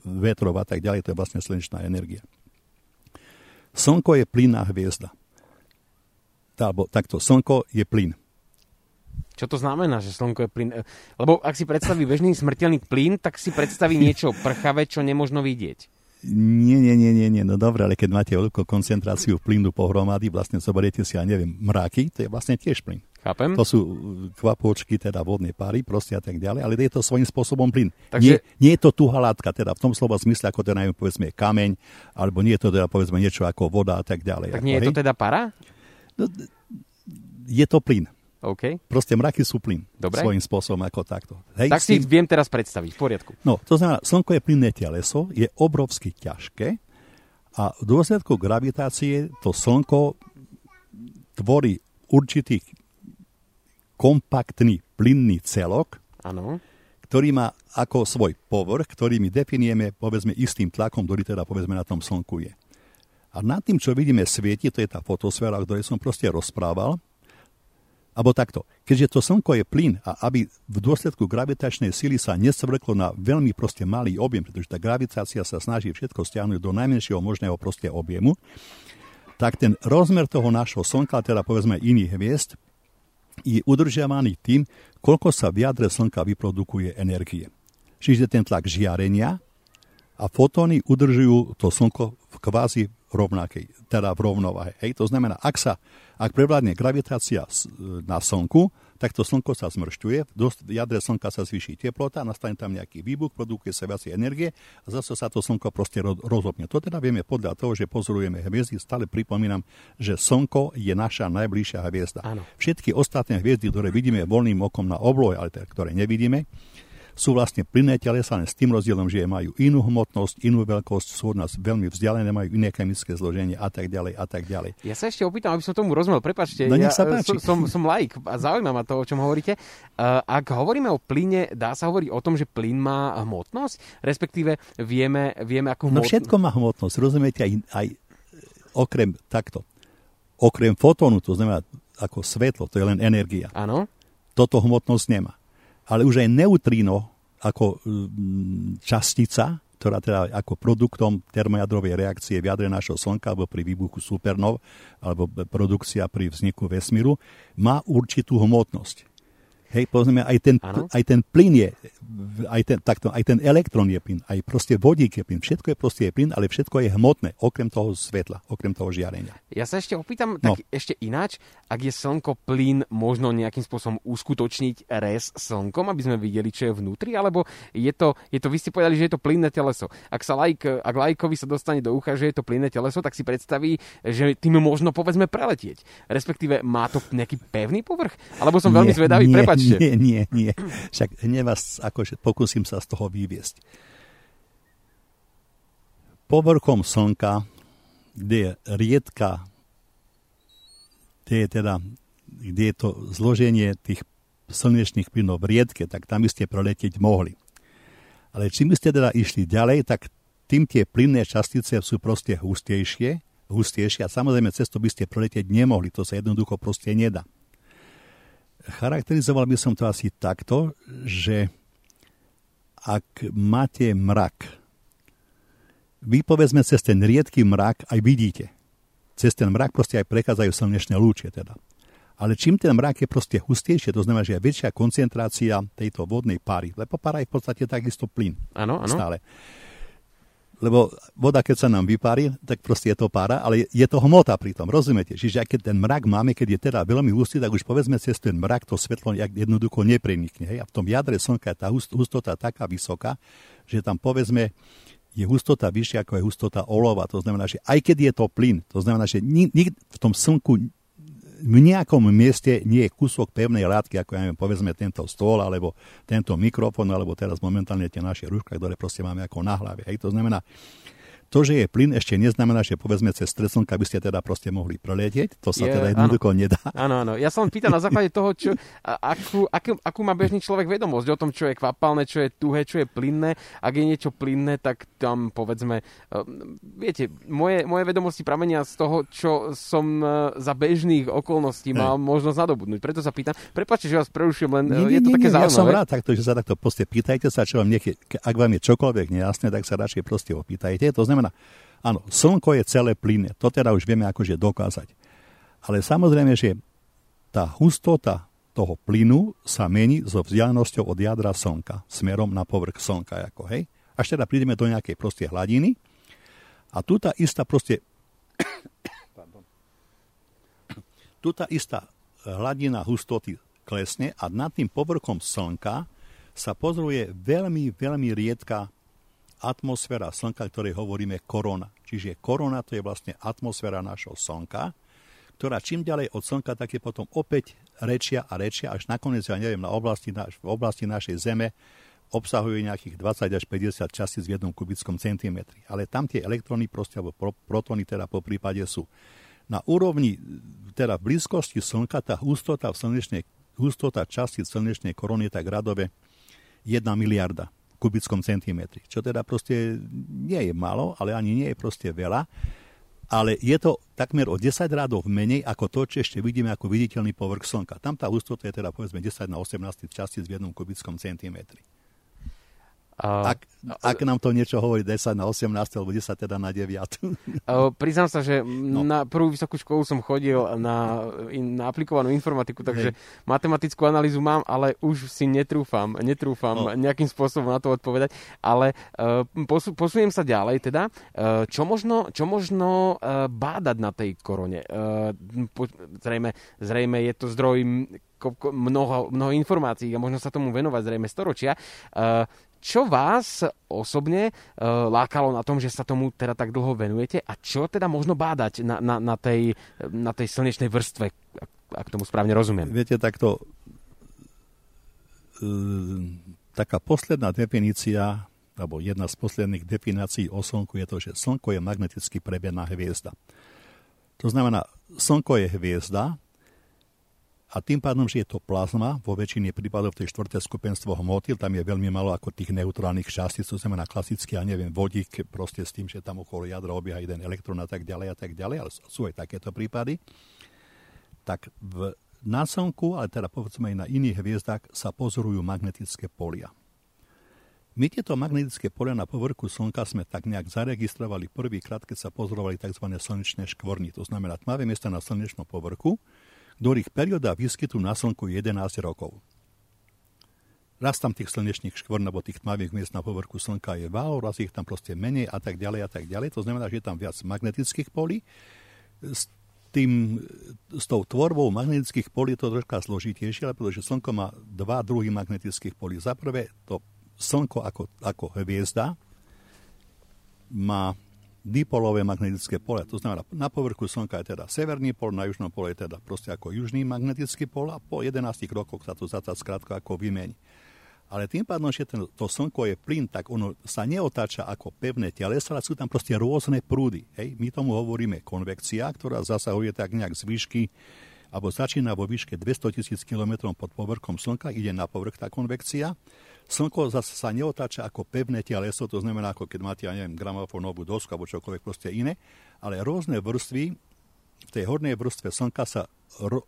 vetrov a tak ďalej, to je vlastne slnečná energia. Slnko je plynná hviezda. Alebo takto, slnko je plyn. Čo to znamená, že slnko je plyn? Lebo ak si predstaví bežný smrteľný plyn, tak si predstaví niečo prchavé, čo nemožno vidieť. Nie, nie, nie, nie, nie, no dobre, ale keď máte veľkú koncentráciu plynu pohromady, vlastne zoberiete si, ja neviem, mraky, to je vlastne tiež plyn. Chápem. To sú kvapôčky, teda vodné pary, proste a tak ďalej, ale je to svojím spôsobom plyn. Takže... Nie, nie je to tuhá látka, teda v tom slova zmysle, ako teda, neviem, povedzme, kameň, alebo nie je to teda, povedzme, niečo ako voda a tak ďalej. Tak ako, nie je hej? to teda para? No, je to plyn. OK. Proste mraky sú plyn. Dobre. Svojím spôsobom ako takto. Hej, tak si tým... viem teraz predstaviť, v poriadku. No, to znamená, Slnko je plynné teleso, je obrovsky ťažké a v dôsledku gravitácie to Slnko tvorí určitý kompaktný plynný celok, ano. ktorý má ako svoj povrch, ktorý my definieme povedzme istým tlakom, ktorý teda povedzme na tom Slnku je. A nad tým, čo vidíme svieti, to je tá fotosféra, o ktorej som proste rozprával, Abo takto, keďže to slnko je plyn a aby v dôsledku gravitačnej sily sa nesvrklo na veľmi proste malý objem, pretože tá gravitácia sa snaží všetko stiahnuť do najmenšieho možného proste objemu, tak ten rozmer toho nášho slnka, teda povedzme iných hviezd, je udržiavaný tým, koľko sa v jadre slnka vyprodukuje energie. Čiže ten tlak žiarenia a fotóny udržujú to slnko v kvázi rovnakej, teda v rovnováhe. Hej, to znamená, ak, sa, ak prevládne gravitácia na Slnku, tak to Slnko sa zmršťuje, v jadre Slnka sa zvýši teplota, nastane tam nejaký výbuch, produkuje sa viacej energie a zase sa to Slnko proste rozhodne. To teda vieme podľa toho, že pozorujeme hviezdy, stále pripomínam, že Slnko je naša najbližšia hviezda. Áno. Všetky ostatné hviezdy, ktoré vidíme voľným okom na oblohe, ale teda, ktoré nevidíme, sú vlastne plynné telesa len s tým rozdielom, že majú inú hmotnosť, inú veľkosť, sú od nás veľmi vzdialené, majú iné chemické zloženie a tak ďalej a tak ďalej. Ja sa ešte opýtam, aby som tomu rozumel, prepačte, no, ja sa páči. som, som laik a zaujíma ma to, o čom hovoríte. Uh, ak hovoríme o plyne, dá sa hovoriť o tom, že plyn má hmotnosť, respektíve vieme, vieme ako hmotnosť... No všetko má hmotnosť, rozumiete, aj, aj okrem takto. Okrem fotónu, to znamená ako svetlo, to je len energia. Áno. Toto hmotnosť nemá ale už aj neutríno ako mm, častica, ktorá teda ako produktom termojadrovej reakcie v jadre našho Slnka alebo pri výbuchu supernov alebo produkcia pri vzniku vesmíru, má určitú hmotnosť. Hej, povedzme, aj ten, aj ten plyn je, aj ten, takto, aj ten elektrón je plyn, aj proste vodík je plyn, všetko je proste je plyn, ale všetko je hmotné, okrem toho svetla, okrem toho žiarenia. Ja sa ešte opýtam no. tak ešte ináč, ak je slnko plyn, možno nejakým spôsobom uskutočniť res slnkom, aby sme videli, čo je vnútri, alebo je to, je to vy ste povedali, že je to plynné teleso. Ak sa lajk, ak lajkovi sa dostane do ucha, že je to plynné teleso, tak si predstaví, že tým možno povedzme preletieť. Respektíve má to nejaký pevný povrch? Alebo som veľmi zvedavý, nie, prepačte. Nie, nie, nie. Však hneď vás akože pokúsim sa z toho vyviesť. Povrchom slnka, kde je riedka, kde je teda, kde je to zloženie tých slnečných plynov v riedke, tak tam by ste proletieť mohli. Ale čím by ste teda išli ďalej, tak tým tie plynné častice sú proste hustejšie, hustejšie a samozrejme cesto by ste proletieť nemohli, to sa jednoducho proste nedá charakterizoval by som to asi takto, že ak máte mrak, vy povedzme cez ten riedky mrak aj vidíte. Cez ten mrak proste aj prechádzajú slnečné lúče teda. Ale čím ten mrak je proste hustejšie, to znamená, že je väčšia koncentrácia tejto vodnej pary, lebo para je v podstate takisto plyn. Áno, áno. Stále lebo voda, keď sa nám vypári, tak proste je to pára, ale je to hmota pri tom, rozumiete? Čiže aj keď ten mrak máme, keď je teda veľmi hustý, tak už povedzme cez ten mrak to svetlo jednoducho neprenikne. Hej? A v tom jadre slnka je tá hustota taká vysoká, že tam povedzme je hustota vyššia ako je hustota olova. To znamená, že aj keď je to plyn, to znamená, že nik, nik v tom slnku v nejakom mieste nie je kúsok pevnej látky, ako ja neviem, povedzme tento stôl, alebo tento mikrofón, alebo teraz momentálne tie naše rúška, ktoré proste máme ako na hlave. Hej, to znamená, to, že je plyn, ešte neznamená, že povedzme cez streslnka by ste teda proste mohli preletieť. To sa je, teda jednoducho áno. nedá. Áno, áno. Ja sa len pýtam na základe toho, čo, akú, akú, akú má bežný človek vedomosť o tom, čo je kvapalné, čo je tuhé, čo je plynné. Ak je niečo plynné, tak tam povedzme, uh, viete, moje, moje vedomosti pramenia z toho, čo som uh, za bežných okolností mal ne. možnosť nadobudnúť. Preto sa pýtam, prepáčte, že vás prerušujem, len nie, nie, je to nie, také nie, zaujímavé. Ja som rád takto, že sa takto proste pýtajte sa, čo vám niekde, ak vám je čokoľvek nejasné, tak sa radšej proste opýtajte. To znamená, znamená, áno, slnko je celé plynné, to teda už vieme akože dokázať. Ale samozrejme, že tá hustota toho plynu sa mení so vzdialenosťou od jadra slnka, smerom na povrch slnka. Ako, hej? Až teda prídeme do nejakej proste hladiny a tu tá istá proste <coughs> tu tá istá hladina hustoty klesne a nad tým povrchom slnka sa pozoruje veľmi, veľmi riedka atmosféra Slnka, ktorej hovoríme korona. Čiže korona to je vlastne atmosféra našho Slnka, ktorá čím ďalej od Slnka, tak je potom opäť rečia a rečia, až nakoniec, ja neviem, na oblasti, naš, v oblasti našej Zeme obsahuje nejakých 20 až 50 častíc v jednom kubickom centimetri. Ale tam tie elektróny proste, alebo pro, protóny teda po prípade sú. Na úrovni, teda v blízkosti Slnka, tá hustota v slnečnej, hustota častíc slnečnej korony je tak radové 1 miliarda kubickom centimetri. Čo teda proste nie je malo, ale ani nie je proste veľa. ale je to takmer o 10 rádov menej ako to, čo ešte vidíme ako viditeľný povrch Slnka. Tam tá hustota je teda povedzme 10 na 18 častíc v jednom kubickom centimetri. Uh, ak, ak nám to niečo hovorí 10 na 18 alebo 10 teda na 9. Uh, priznám sa, že no. na prvú vysokú školu som chodil na, na aplikovanú informatiku, takže Hej. matematickú analýzu mám, ale už si netrúfam, netrúfam no. nejakým spôsobom na to odpovedať. Ale uh, posu, posuniem sa ďalej teda. Uh, čo možno, čo možno uh, bádať na tej korone? Zrejme, zrejme je to zdroj mnoho, mnoho informácií a možno sa tomu venovať zrejme storočia. Čo vás osobne uh, lákalo na tom, že sa tomu teda tak dlho venujete a čo teda možno bádať na, na, na, tej, na tej slnečnej vrstve, ak, ak tomu správne rozumiem? Viete, takto uh, taká posledná definícia alebo jedna z posledných definícií o Slnku je to, že Slnko je magneticky prebená hviezda. To znamená, Slnko je hviezda, a tým pádom, že je to plazma, vo väčšine prípadov tej štvrté skupenstvo hmoty, tam je veľmi malo ako tých neutrálnych častíc, to znamená klasicky, ja neviem, vodík, proste s tým, že tam okolo jadra obieha jeden elektrón a tak ďalej a tak ďalej, ale sú aj takéto prípady. Tak v, na Slnku, ale teda povedzme aj na iných hviezdách, sa pozorujú magnetické polia. My tieto magnetické polia na povrchu Slnka sme tak nejak zaregistrovali prvýkrát, keď sa pozorovali tzv. slnečné škvorny, to znamená tmavé miesta na slnečnom povrchu, ktorých perióda výskytu na Slnku je 11 rokov. Raz tam tých slnečných škvrn alebo tých tmavých miest na povrchu Slnka je válo, raz ich tam proste menej a tak ďalej a tak ďalej. To znamená, že je tam viac magnetických polí. S, tým, s tou tvorbou magnetických polí to troška zložitejšie, ale pretože Slnko má dva druhy magnetických polí. Za prvé, to Slnko ako, ako hviezda má dipolové magnetické pole. To znamená, na povrchu Slnka je teda severný pol, na južnom pole je teda proste ako južný magnetický pol a po 11 rokoch sa to zata skrátko ako vymení. Ale tým pádom, že ten, to Slnko je plyn, tak ono sa neotáča ako pevné telesa, ale sú tam proste rôzne prúdy. Hej? My tomu hovoríme konvekcia, ktorá zasahuje tak nejak z výšky alebo začína vo výške 200 tisíc km pod povrchom Slnka, ide na povrch tá konvekcia Slnko zase sa neotáča ako pevné teleso, to znamená ako keď máte, ja neviem, gramofónovú dosku alebo čokoľvek proste iné, ale rôzne vrstvy v tej hornej vrstve Slnka sa ro,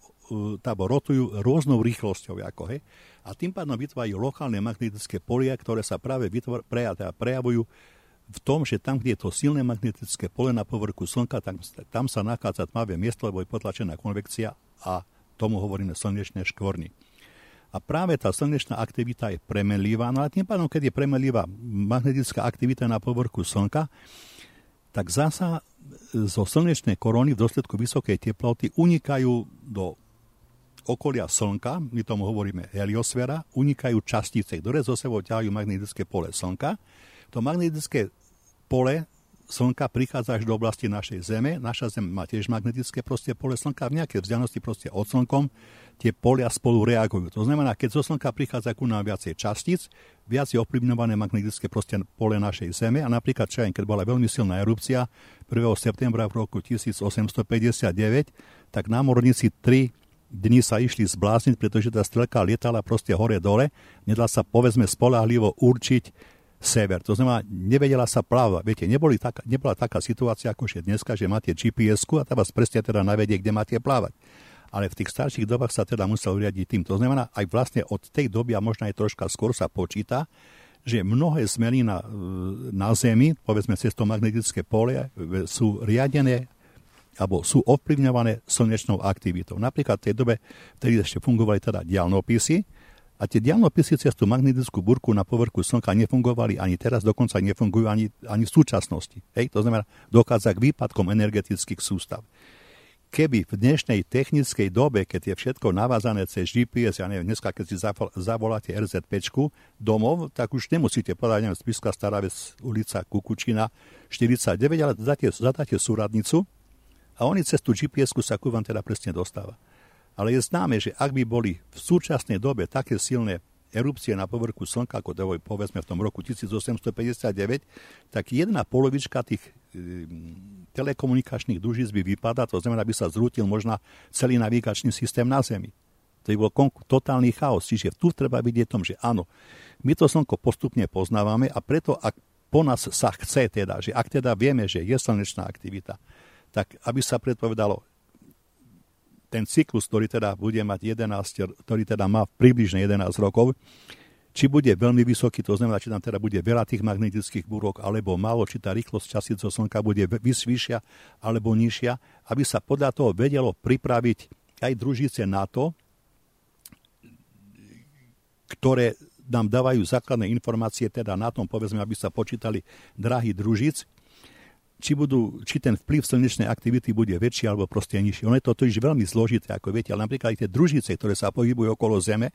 tábo, rotujú rôznou rýchlosťou. Ako, hej? A tým pádom vytvárajú lokálne magnetické polia, ktoré sa práve vytvor, preja, teda prejavujú v tom, že tam, kde je to silné magnetické pole na povrchu Slnka, tam, tam sa nachádza tmavé miesto, lebo je potlačená konvekcia a tomu hovoríme slnečné škvorny. A práve tá slnečná aktivita je premenlivá, no a tým pádom, keď je premenlivá magnetická aktivita na povrchu Slnka, tak zasa zo slnečnej koróny v dôsledku vysokej teploty unikajú do okolia Slnka, my tomu hovoríme heliosféra, unikajú častice, ktoré zo sebou ťahajú magnetické pole Slnka. To magnetické pole Slnka prichádza až do oblasti našej Zeme. Naša Zem má tiež magnetické pole Slnka. V nejakej vzdialenosti od Slnkom tie polia spolu reagujú. To znamená, keď zo Slnka prichádza ku nám viacej častíc, viac je ovplyvňované magnetické pole našej Zeme. A napríklad, čo keď bola veľmi silná erupcia 1. septembra v roku 1859, tak námorníci 3 dni sa išli zblázniť, pretože tá strelka lietala proste hore-dole. Nedá sa povedzme spolahlivo určiť, sever. To znamená, nevedela sa plávať. Viete, neboli taká, nebola taká situácia, ako je dneska, že máte GPS-ku a tá vás presne teda navedie, kde máte plávať. Ale v tých starších dobách sa teda musel uriadiť tým. To znamená, aj vlastne od tej doby a možno aj troška skôr sa počíta, že mnohé zmeny na, na Zemi, povedzme cez to magnetické pole, sú riadené alebo sú ovplyvňované slnečnou aktivitou. Napríklad v tej dobe, vtedy ešte fungovali teda dialnopisy, a tie dialnopisy cez tú magnetickú burku na povrchu Slnka nefungovali ani teraz, dokonca nefungujú ani, ani v súčasnosti. Hej? To znamená, dochádza k výpadkom energetických sústav. Keby v dnešnej technickej dobe, keď je všetko navázané cez GPS, ja neviem, dneska keď si zavoláte RZP domov, tak už nemusíte povedať, neviem, Spiska Stará vec, ulica Kukučina 49, ale zadáte, zadáte súradnicu a oni cez tú GPS-ku sa ku vám teda presne dostáva. Ale je známe, že ak by boli v súčasnej dobe také silné erupcie na povrchu Slnka, ako to povedzme v tom roku 1859, tak jedna polovička tých e, telekomunikačných družíc by vypadla, to znamená, by sa zrútil možno celý navigačný systém na Zemi. To by bol totálny chaos. Čiže tu treba vidieť tom, že áno, my to Slnko postupne poznávame a preto, ak po nás sa chce teda, že ak teda vieme, že je slnečná aktivita, tak aby sa predpovedalo ten cyklus, ktorý teda bude mať 11, ktorý teda má približne 11 rokov, či bude veľmi vysoký, to znamená, či tam teda bude veľa tých magnetických búrok, alebo málo, či tá rýchlosť časíc Slnka bude vyššia alebo nižšia, aby sa podľa toho vedelo pripraviť aj družice na to, ktoré nám dávajú základné informácie teda na tom, povedzme, aby sa počítali drahy družic, či, budú, či ten vplyv slnečnej aktivity bude väčší alebo proste nižší. Ono je to totiž veľmi zložité, ako viete, ale napríklad aj tie družice, ktoré sa pohybujú okolo Zeme,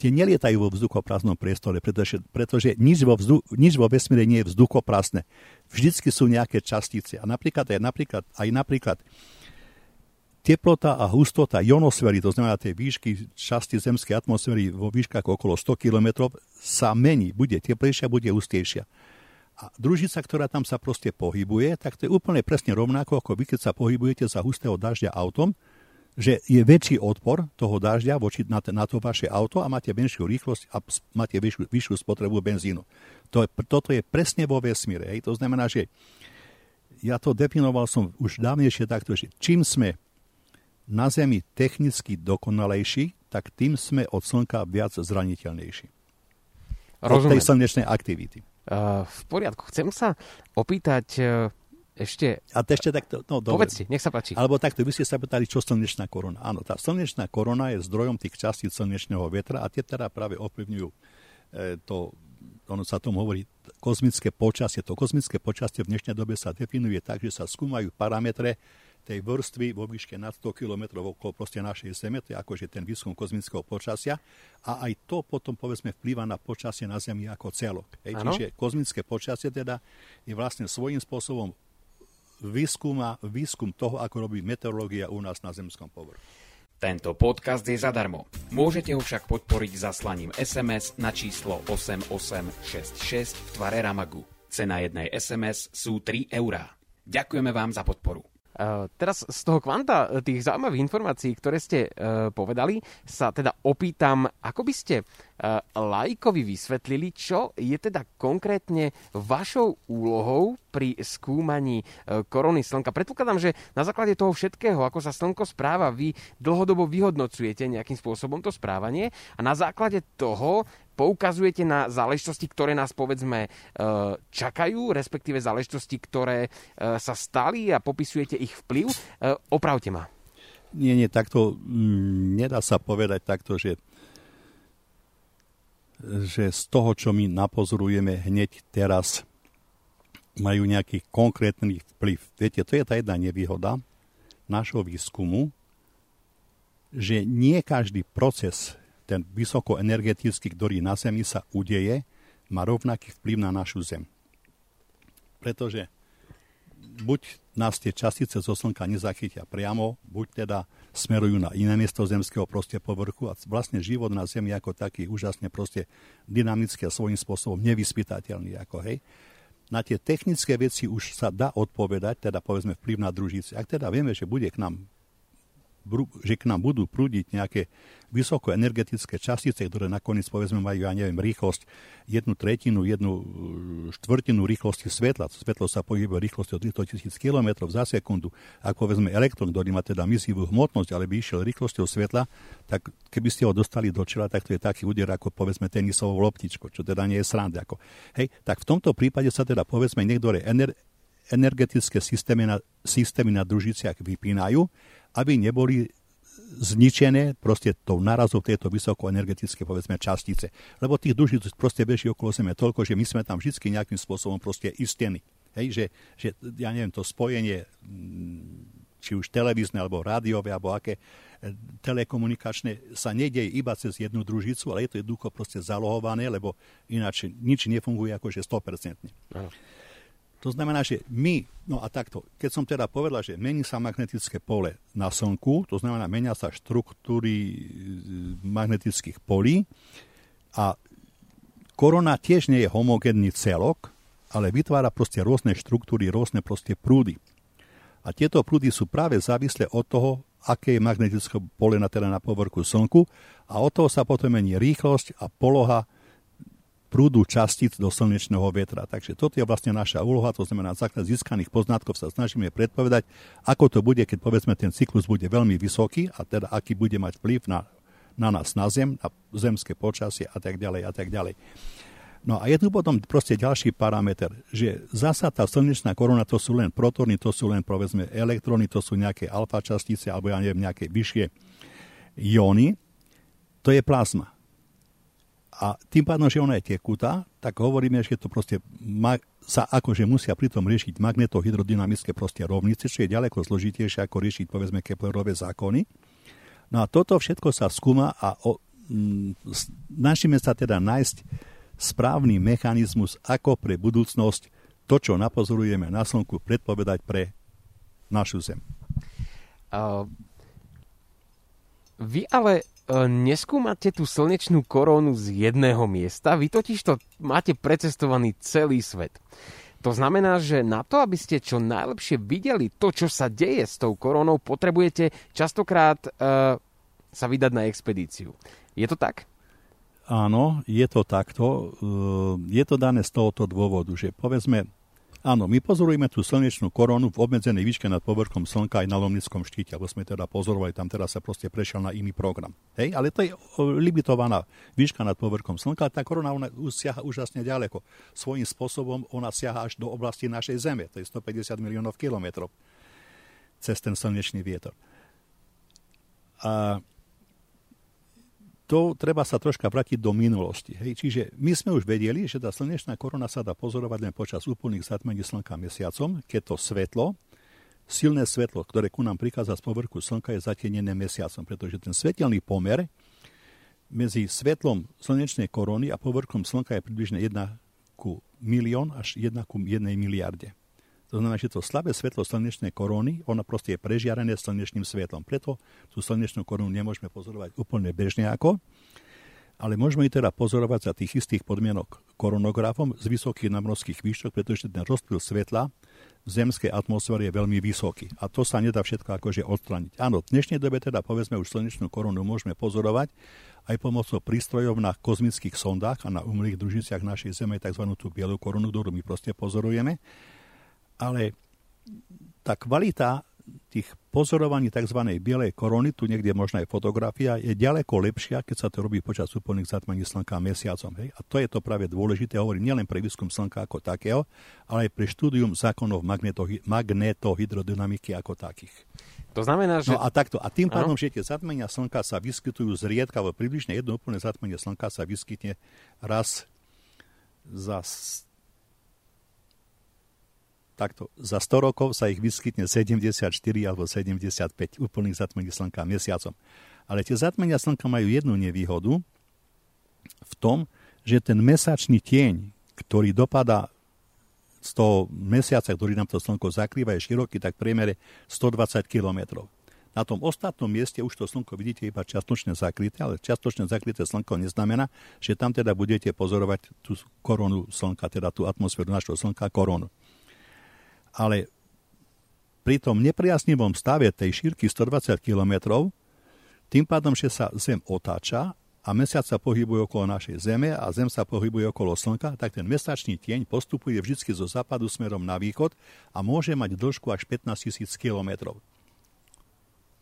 tie nelietajú vo vzduchoprázdnom priestore, pretože, pretože nič, vo vzdu, nič vo vesmíre nie je vzduchoprázdne. Vždycky sú nejaké častice. A napríklad aj napríklad, aj napríklad teplota a hustota ionosféry, to znamená tie výšky časti zemskej atmosféry vo výškach okolo 100 km, sa mení. Bude teplejšia, bude hustejšia. A družica, ktorá tam sa proste pohybuje, tak to je úplne presne rovnako, ako vy, keď sa pohybujete za hustého dažďa autom, že je väčší odpor toho dažďa voči na, na to vaše auto a máte menšiu rýchlosť a máte vyššiu, vyššiu spotrebu benzínu. To je, toto je presne vo vesmíre. Hej. To znamená, že ja to definoval som už dávnejšie takto, že čím sme na Zemi technicky dokonalejší, tak tým sme od Slnka viac zraniteľnejší. Rozumiem. Od tej slnečnej aktivity. Uh, v poriadku. Chcem sa opýtať uh, ešte... A to ešte takto... No, Povedz si, nech sa páči. Alebo takto, vy ste sa pýtali, čo slnečná korona. Áno, tá slnečná korona je zdrojom tých častíc slnečného vetra a tie teda práve ovplyvňujú e, to, ono sa tomu hovorí, kozmické počasie. To kozmické počasie v dnešnej dobe sa definuje tak, že sa skúmajú parametre tej vrstvy vo výške nad 100 km okolo proste našej Zeme, to je akože ten výskum kozmického počasia a aj to potom povedzme vplýva na počasie na Zemi ako celok. Hej, čiže kozmické počasie teda je vlastne svojím spôsobom výskuma, výskum toho, ako robí meteorológia u nás na zemskom povrchu. Tento podcast je zadarmo. Môžete ho však podporiť zaslaním SMS na číslo 8866 v tvare Ramagu. Cena jednej SMS sú 3 eurá. Ďakujeme vám za podporu. Uh, teraz z toho kvanta tých zaujímavých informácií, ktoré ste uh, povedali, sa teda opýtam, ako by ste lajkovi vysvetlili, čo je teda konkrétne vašou úlohou pri skúmaní korony Slnka. Predpokladám, že na základe toho všetkého, ako sa Slnko správa, vy dlhodobo vyhodnocujete nejakým spôsobom to správanie a na základe toho poukazujete na záležitosti, ktoré nás povedzme e, čakajú, respektíve záležitosti, ktoré e, sa stali a popisujete ich vplyv. E, opravte ma. Nie, nie, takto mm, nedá sa povedať takto, že že z toho, čo my napozorujeme hneď teraz, majú nejaký konkrétny vplyv. Viete, to je tá jedna nevýhoda nášho výskumu, že nie každý proces ten vysokoenergetický, ktorý na Zemi sa udeje, má rovnaký vplyv na našu Zem. Pretože buď nás tie častice zo Slnka nezachytia priamo, buď teda smerujú na iné miesto zemského proste povrchu a vlastne život na Zemi ako taký úžasne proste dynamický a svojím spôsobom nevyspytateľný. Ako, hej. Na tie technické veci už sa dá odpovedať, teda povedzme vplyv na družice. Ak teda vieme, že bude k nám že k nám budú prúdiť nejaké vysokoenergetické častice, ktoré nakoniec povedzme majú, ja neviem, rýchlosť jednu tretinu, jednu e, štvrtinu rýchlosti svetla. Svetlo sa pohybuje rýchlosťou 300 tisíc km za sekundu. Ak povedzme elektrón, ktorý má teda misivú hmotnosť, ale by išiel rýchlosťou svetla, tak keby ste ho dostali do čela, tak to je taký úder ako povedzme tenisovou loptičko, čo teda nie je sranda. Ako. Hej, tak v tomto prípade sa teda povedzme niektoré ener- energetické systémy na, systémy na družiciach vypínajú, aby neboli zničené proste tou narazou tejto vysokoenergetické povedzme častice. Lebo tých dužíc proste beží okolo Zeme toľko, že my sme tam vždy nejakým spôsobom proste istení. Hej, že, že, ja neviem, to spojenie mm, či už televízne, alebo rádiové, alebo aké e, telekomunikačné sa nedieje iba cez jednu družicu, ale je to jednoducho proste zalohované, lebo ináč nič nefunguje akože 100%. Aha. To znamená, že my, no a takto, keď som teda povedal, že mení sa magnetické pole na Slnku, to znamená, menia sa štruktúry e, magnetických polí a korona tiež nie je homogénny celok, ale vytvára proste rôzne štruktúry, rôzne proste prúdy. A tieto prúdy sú práve závislé od toho, aké je magnetické pole na, teda na povrchu Slnku a od toho sa potom mení rýchlosť a poloha prúdu častíc do slnečného vetra. Takže toto je vlastne naša úloha, to znamená, na základe získaných poznatkov sa snažíme predpovedať, ako to bude, keď povedzme ten cyklus bude veľmi vysoký a teda aký bude mať vplyv na, na nás na Zem, na zemské počasie a tak ďalej a tak ďalej. No a je tu potom proste ďalší parameter, že zasa tá slnečná korona to sú len protóny, to sú len povedzme elektróny, to sú nejaké alfa častice alebo ja neviem, nejaké vyššie jóny, to je plazma. A tým pádom, že ona je tekutá, tak hovoríme, že to proste ma, sa akože musia pritom riešiť magnetohydrodynamické proste rovnice, čo je ďaleko zložitejšie ako riešiť povedzme Keplerové zákony. No a toto všetko sa skúma a o, m, snažíme sa teda nájsť správny mechanizmus, ako pre budúcnosť to, čo napozorujeme na Slnku, predpovedať pre našu Zem. Uh, vy ale neskúmate tú slnečnú korónu z jedného miesta, vy totiž to máte precestovaný celý svet. To znamená, že na to, aby ste čo najlepšie videli to, čo sa deje s tou korónou, potrebujete častokrát uh, sa vydať na expedíciu. Je to tak? Áno, je to takto. Ehm, je to dané z tohoto dôvodu, že povedzme, áno, my pozorujeme tú slnečnú koronu v obmedzenej výške nad povrchom Slnka aj na Lomnickom štíte, alebo sme teda pozorovali, tam teraz sa proste prešiel na iný program. Hej, ale to je limitovaná výška nad povrchom Slnka, tá korona ona siaha úžasne ďaleko. Svojím spôsobom ona siaha až do oblasti našej Zeme, to je 150 miliónov kilometrov cez ten slnečný vietor. A to treba sa troška vrátiť do minulosti. Hej. Čiže my sme už vedeli, že tá slnečná korona sa dá pozorovať len počas úplných zatmení slnka mesiacom, keď to svetlo, silné svetlo, ktoré ku nám prichádza z povrchu slnka, je zatienené mesiacom, pretože ten svetelný pomer medzi svetlom slnečnej korony a povrchom slnka je približne 1 ku milión až 1 ku 1 miliarde. To znamená, že to slabé svetlo slnečnej koróny, ono proste je prežiarené slnečným svetlom. Preto tú slnečnú korunu nemôžeme pozorovať úplne bežne ako, ale môžeme ju teda pozorovať za tých istých podmienok koronografom z vysokých nadmorských výšok, pretože ten rozptyl svetla v zemskej atmosfére je veľmi vysoký. A to sa nedá všetko akože odstraniť. Áno, v dnešnej dobe teda povedzme už slnečnú korunu môžeme pozorovať aj pomocou prístrojov na kozmických sondách a na umelých družiciach našej Zeme, tzv. tú bielú korunu, ktorú my proste pozorujeme ale tá kvalita tých pozorovaní tzv. bielej korony, tu niekde možno aj fotografia, je ďaleko lepšia, keď sa to robí počas úplných zatmení slnka mesiacom. Hej? A to je to práve dôležité, hovorím nielen pre výskum slnka ako takého, ale aj pre štúdium zákonov magnetohy, magnetohydrodynamiky ako takých. To znamená, že... No a takto. A tým pádom, že tie zatmenia slnka sa vyskytujú zriedka, alebo približne jedno úplné zatmenie slnka sa vyskytne raz za takto za 100 rokov sa ich vyskytne 74 alebo 75 úplných zatmení slnka mesiacom. Ale tie zatmenia slnka majú jednu nevýhodu v tom, že ten mesačný tieň, ktorý dopadá z toho mesiaca, ktorý nám to slnko zakrýva, je široký, tak v priemere 120 km. Na tom ostatnom mieste už to slnko vidíte iba čiastočne zakryté, ale čiastočne zakryté slnko neznamená, že tam teda budete pozorovať tú koronu slnka, teda tú atmosféru našho slnka, koronu ale pri tom nepriaznivom stave tej šírky 120 km, tým pádom, že sa Zem otáča a mesiac sa pohybuje okolo našej Zeme a Zem sa pohybuje okolo Slnka, tak ten mesačný tieň postupuje vždy zo západu smerom na východ a môže mať dĺžku až 15 tisíc km.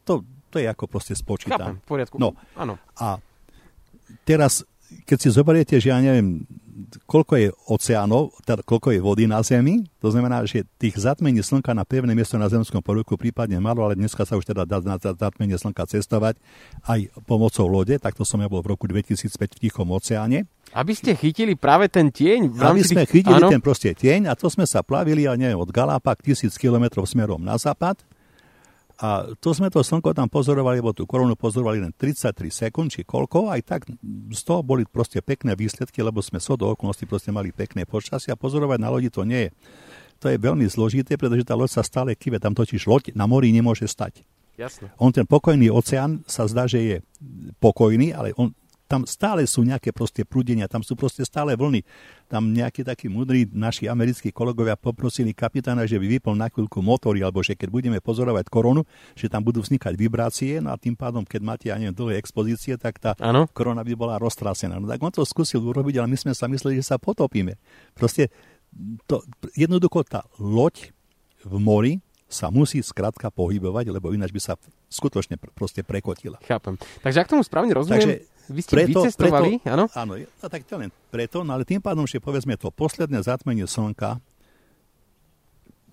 To, to je ako proste spočítané. No, Áno. A teraz, keď si zoberiete, že ja neviem, koľko je oceánov, teda koľko je vody na Zemi. To znamená, že tých zatmení slnka na pevné miesto na zemskom povrchu prípadne malo, ale dneska sa už teda dá na zatmenie slnka cestovať aj pomocou lode. Takto som ja bol v roku 2005 v Tichom oceáne. Aby ste chytili práve ten tieň? V Aby sme chytili áno? ten proste tieň a to sme sa plavili, ja neviem, od Galápak tisíc kilometrov smerom na západ a to sme to slnko tam pozorovali, lebo tú korunu pozorovali len 33 sekúnd, či koľko, aj tak z toho boli proste pekné výsledky, lebo sme so do okolností proste mali pekné počasie a pozorovať na lodi to nie je. To je veľmi zložité, pretože tá loď sa stále kive, tam totiž loď na mori nemôže stať. Jasne. On ten pokojný oceán sa zdá, že je pokojný, ale on tam stále sú nejaké proste prúdenia, tam sú proste stále vlny. Tam nejakí takí mudrí naši americkí kolegovia poprosili kapitána, že by vypol na chvíľku motory, alebo že keď budeme pozorovať koronu, že tam budú vznikať vibrácie, no a tým pádom, keď máte, ja neviem, dlhé expozície, tak tá ano? korona by bola roztrasená. No tak on to skúsil urobiť, ale my sme sa mysleli, že sa potopíme. Proste to, jednoducho tá loď v mori sa musí skrátka pohybovať, lebo ináč by sa skutočne pr- proste prekotila. Chápem. Takže ak tomu správne rozumiem, Takže vy ste preto, vycestovali, preto, áno? Áno, no, tak to len preto, no ale tým pádom, že povedzme to posledné zatmenie slnka,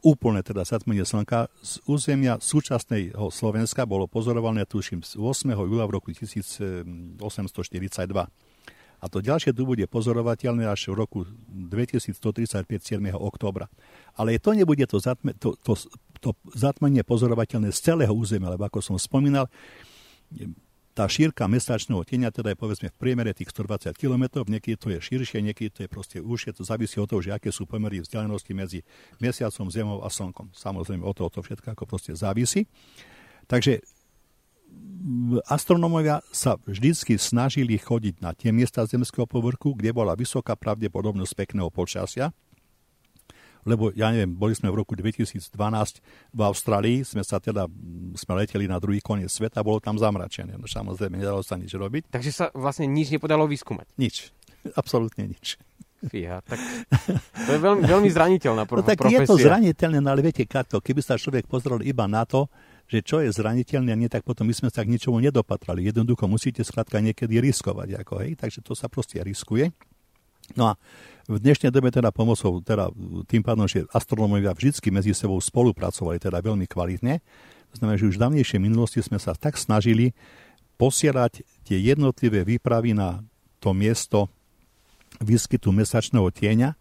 úplne teda zatmenie slnka z územia súčasného Slovenska bolo pozorované, tuším, z 8. júla v roku 1842. A to ďalšie tu bude pozorovateľné až v roku 2135 7. oktobra. Ale to nebude to, zatme, to, to, to zatmenie pozorovateľné z celého územia, lebo ako som spomínal, tá šírka mesačného tieňa teda je povedzme v priemere tých 120 km, niekedy to je širšie, niekedy to je proste užšie, to závisí od toho, že aké sú pomery vzdialenosti medzi mesiacom, zemou a slnkom. Samozrejme od toho to všetko ako proste závisí. Takže astronómovia sa vždycky snažili chodiť na tie miesta zemského povrchu, kde bola vysoká pravdepodobnosť pekného počasia, lebo ja neviem, boli sme v roku 2012 v Austrálii, sme sa teda, sme leteli na druhý koniec sveta, bolo tam zamračené. No samozrejme, nedalo sa nič robiť. Takže sa vlastne nič nepodalo vyskúmať? Nič. <laughs> Absolútne nič. Fíha, tak to je veľmi, veľmi zraniteľná pro- no, tak profesia. je to zraniteľné, no ale viete, Kato, keby sa človek pozrel iba na to, že čo je zraniteľné a nie, tak potom my sme sa k ničomu nedopatrali. Jednoducho musíte skladka niekedy riskovať. Ako, hej? Takže to sa proste riskuje. No a v dnešnej dobe teda pomocou, teda tým pádom, že astronómovia vždy medzi sebou spolupracovali teda veľmi kvalitne, to znamená, že už v dávnejšej minulosti sme sa tak snažili posielať tie jednotlivé výpravy na to miesto výskytu mesačného tieňa,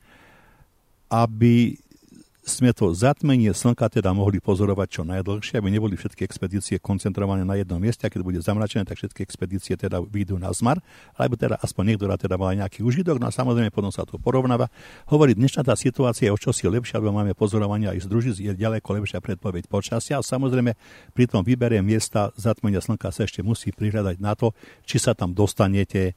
aby sme to zatmenie slnka teda mohli pozorovať čo najdlhšie, aby neboli všetky expedície koncentrované na jednom mieste a keď bude zamračené, tak všetky expedície teda výjdu na zmar, alebo teda aspoň niektorá teda mala nejaký užitok, no a samozrejme potom sa to porovnáva. Hovorí, dnešná tá situácia je o čosi lepšia, lebo máme pozorovania aj z družic, je ďaleko lepšia predpoveď počasia. A samozrejme pri tom výbere miesta zatmenia slnka sa ešte musí prihľadať na to, či sa tam dostanete,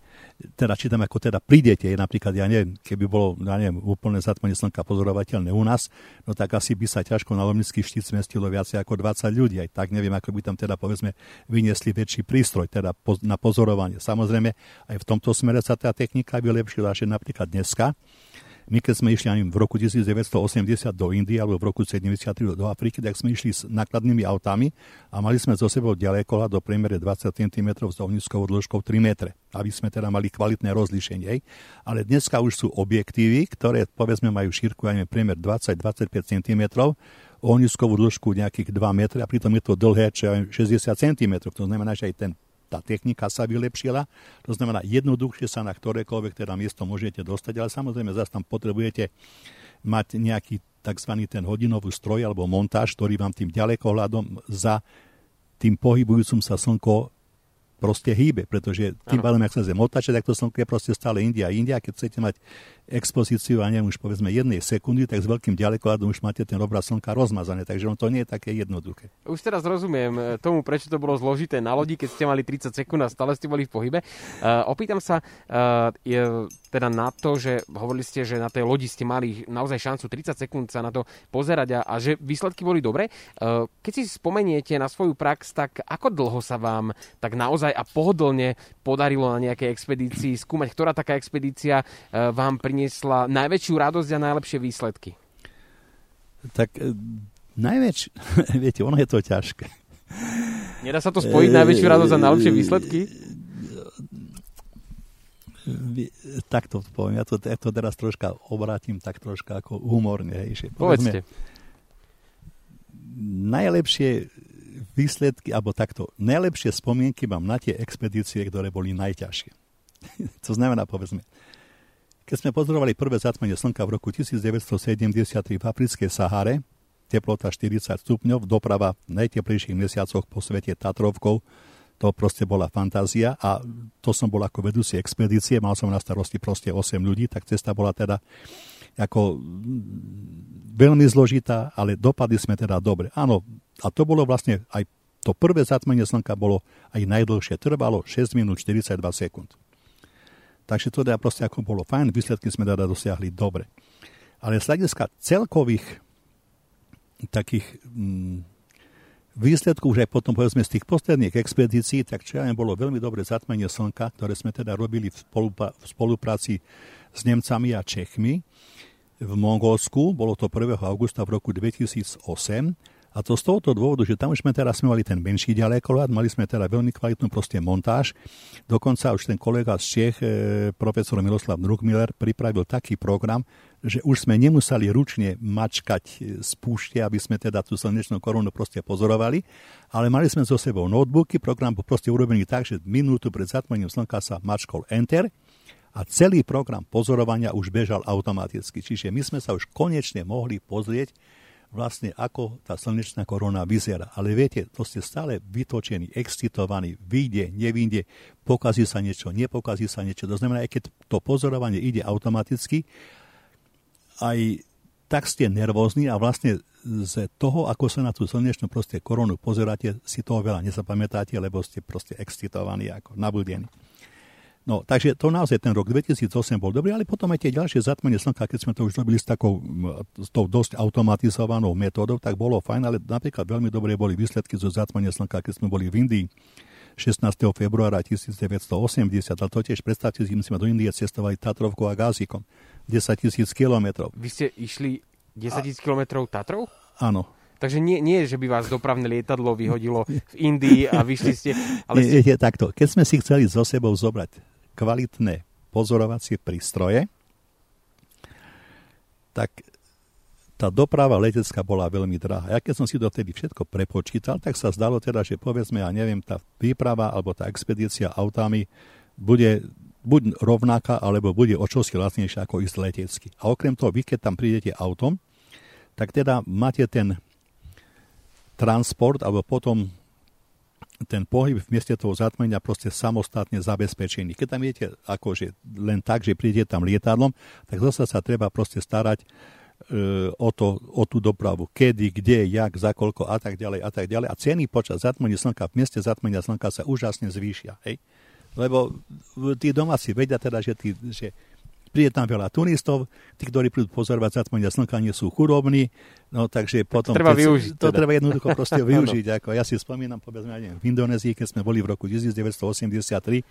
teda či tam ako teda prídete, napríklad, ja neviem, keby bolo, ja neviem, úplne zatmenie slnka pozorovateľné u nás, no tak asi by sa ťažko na Lomnický štít zmestilo viacej ako 20 ľudí. Aj tak neviem, ako by tam teda povedzme vyniesli väčší prístroj teda na pozorovanie. Samozrejme, aj v tomto smere sa tá technika vylepšila, že napríklad dneska my keď sme išli ani v roku 1980 do Indie alebo v roku 73 do Afriky, tak sme išli s nákladnými autami a mali sme zo sebou ďalekola do priemere 20 cm s dovníckou dĺžkou 3 metre, aby sme teda mali kvalitné rozlíšenie. Ale dneska už sú objektívy, ktoré povedzme majú šírku aj priemer 20-25 cm, ohniskovú dĺžku nejakých 2 metre a pritom je to dlhé, čo je 60 cm. To znamená, že aj ten tá technika sa vylepšila, to znamená jednoduchšie sa na ktorékoľvek teda miesto môžete dostať, ale samozrejme zase tam potrebujete mať nejaký tzv. ten hodinový stroj alebo montáž, ktorý vám tým ďalekohľadom za tým pohybujúcim sa slnko proste hýbe, pretože tým pádom, ak sa zem otáča, tak to slnko je proste stále India. India, keď chcete mať expozíciu, a neviem, už povedzme jednej sekundy, tak s veľkým ďalekohľadom už máte ten obraz slnka rozmazané, takže on to nie je také jednoduché. Už teraz rozumiem eh, tomu, prečo to bolo zložité na lodi, keď ste mali 30 sekúnd a stále ste boli v pohybe. Uh, opýtam sa uh, je, teda na to, že hovorili ste, že na tej lodi ste mali naozaj šancu 30 sekúnd sa na to pozerať a, a že výsledky boli dobré. Uh, keď si spomeniete na svoju prax, tak ako dlho sa vám tak naozaj a pohodlne podarilo na nejakej expedícii skúmať, ktorá taká expedícia vám priniesla priniesla najväčšiu radosť a najlepšie výsledky? Tak e, najväčšie, <laughs> viete, ono je to ťažké. Nedá sa to spojiť, najväčšiu radosť a najlepšie výsledky? Tak to poviem, ja to, ja to teraz troška obrátim tak troška ako humorne. Hej, Povedzte. Najlepšie výsledky, alebo takto, najlepšie spomienky mám na tie expedície, ktoré boli najťažšie. <laughs> to znamená, povedzme, keď sme pozorovali prvé zatmenie slnka v roku 1973 v africkej Sahare, teplota 40 stupňov, doprava v najteplejších mesiacoch po svete Tatrovkou, to proste bola fantázia a to som bol ako vedúci expedície, mal som na starosti proste 8 ľudí, tak cesta bola teda ako veľmi zložitá, ale dopadli sme teda dobre. Áno, a to bolo vlastne aj to prvé zatmenie slnka bolo aj najdlhšie, trvalo 6 minút 42 sekúnd. Takže to teda proste ako bolo fajn, výsledky sme teda dosiahli dobre. Ale z hľadiska celkových takých mm, výsledkov, už aj potom povedzme z tých posledných expedícií, tak čo aj bolo veľmi dobre zatmenie slnka, ktoré sme teda robili v, v spolupráci s Nemcami a Čechmi v Mongolsku. Bolo to 1. augusta v roku 2008 a to z tohoto dôvodu, že tam už sme teraz mali ten menší ďalekoľad, mali sme teda veľmi kvalitnú proste montáž. Dokonca už ten kolega z Čech, e, profesor Miroslav Druckmiller, pripravil taký program, že už sme nemuseli ručne mačkať z púšte, aby sme teda tú slnečnú korunu proste pozorovali, ale mali sme so sebou notebooky, program bol proste urobený tak, že minútu pred zatmením slnka sa mačkol Enter a celý program pozorovania už bežal automaticky. Čiže my sme sa už konečne mohli pozrieť vlastne ako tá slnečná korona vyzerá. Ale viete, to ste stále vytočení, excitovaní, vyjde, nevyjde, pokazí sa niečo, nepokazí sa niečo. To znamená, aj keď to pozorovanie ide automaticky, aj tak ste nervózni a vlastne z toho, ako sa na tú slnečnú proste koronu pozeráte, si toho veľa nezapamätáte, lebo ste proste excitovaní, ako nabudení. No, takže to naozaj ten rok 2008 bol dobrý, ale potom aj tie ďalšie zatmenie slnka, keď sme to už robili s takou s tou dosť automatizovanou metódou, tak bolo fajn, ale napríklad veľmi dobré boli výsledky zo zatmenia slnka, keď sme boli v Indii 16. februára 1980, ale to tiež predstavte si, my sme do Indie cestovali Tatrovkou a Gázikom, 10 tisíc kilometrov. Vy ste išli 10 tisíc kilometrov Tatrov? Áno. Takže nie, nie, že by vás dopravné lietadlo vyhodilo v Indii a vyšli ste... Ale ste... Je, je takto. Keď sme si chceli so sebou zobrať kvalitné pozorovacie prístroje, tak tá doprava letecká bola veľmi drahá. Ja keď som si to vtedy všetko prepočítal, tak sa zdalo teda, že povedzme, ja neviem, tá výprava alebo tá expedícia autami bude buď rovnaká, alebo bude o čosi lacnejšia ako ísť letecky. A okrem toho, vy keď tam prídete autom, tak teda máte ten transport, alebo potom ten pohyb v mieste toho zatmenia proste samostatne zabezpečený. Keď tam idete akože len tak, že prídete tam lietadlom, tak zase sa treba proste starať e, o, to, o tú dopravu. Kedy, kde, jak, za koľko a tak ďalej a tak ďalej. A ceny počas zatmenia slnka v mieste zatmenia slnka sa úžasne zvýšia. Hej? Lebo tí domáci vedia teda, že, tí, že príde tam veľa turistov, tí, ktorí prídu pozorovať zatmenia slnka, nie sú chudobní, no takže potom... Treba keď, využiť. To teda. treba jednoducho proste <laughs> využiť. ako ja si spomínam, povedzme, neviem, v Indonézii, keď sme boli v roku 1983,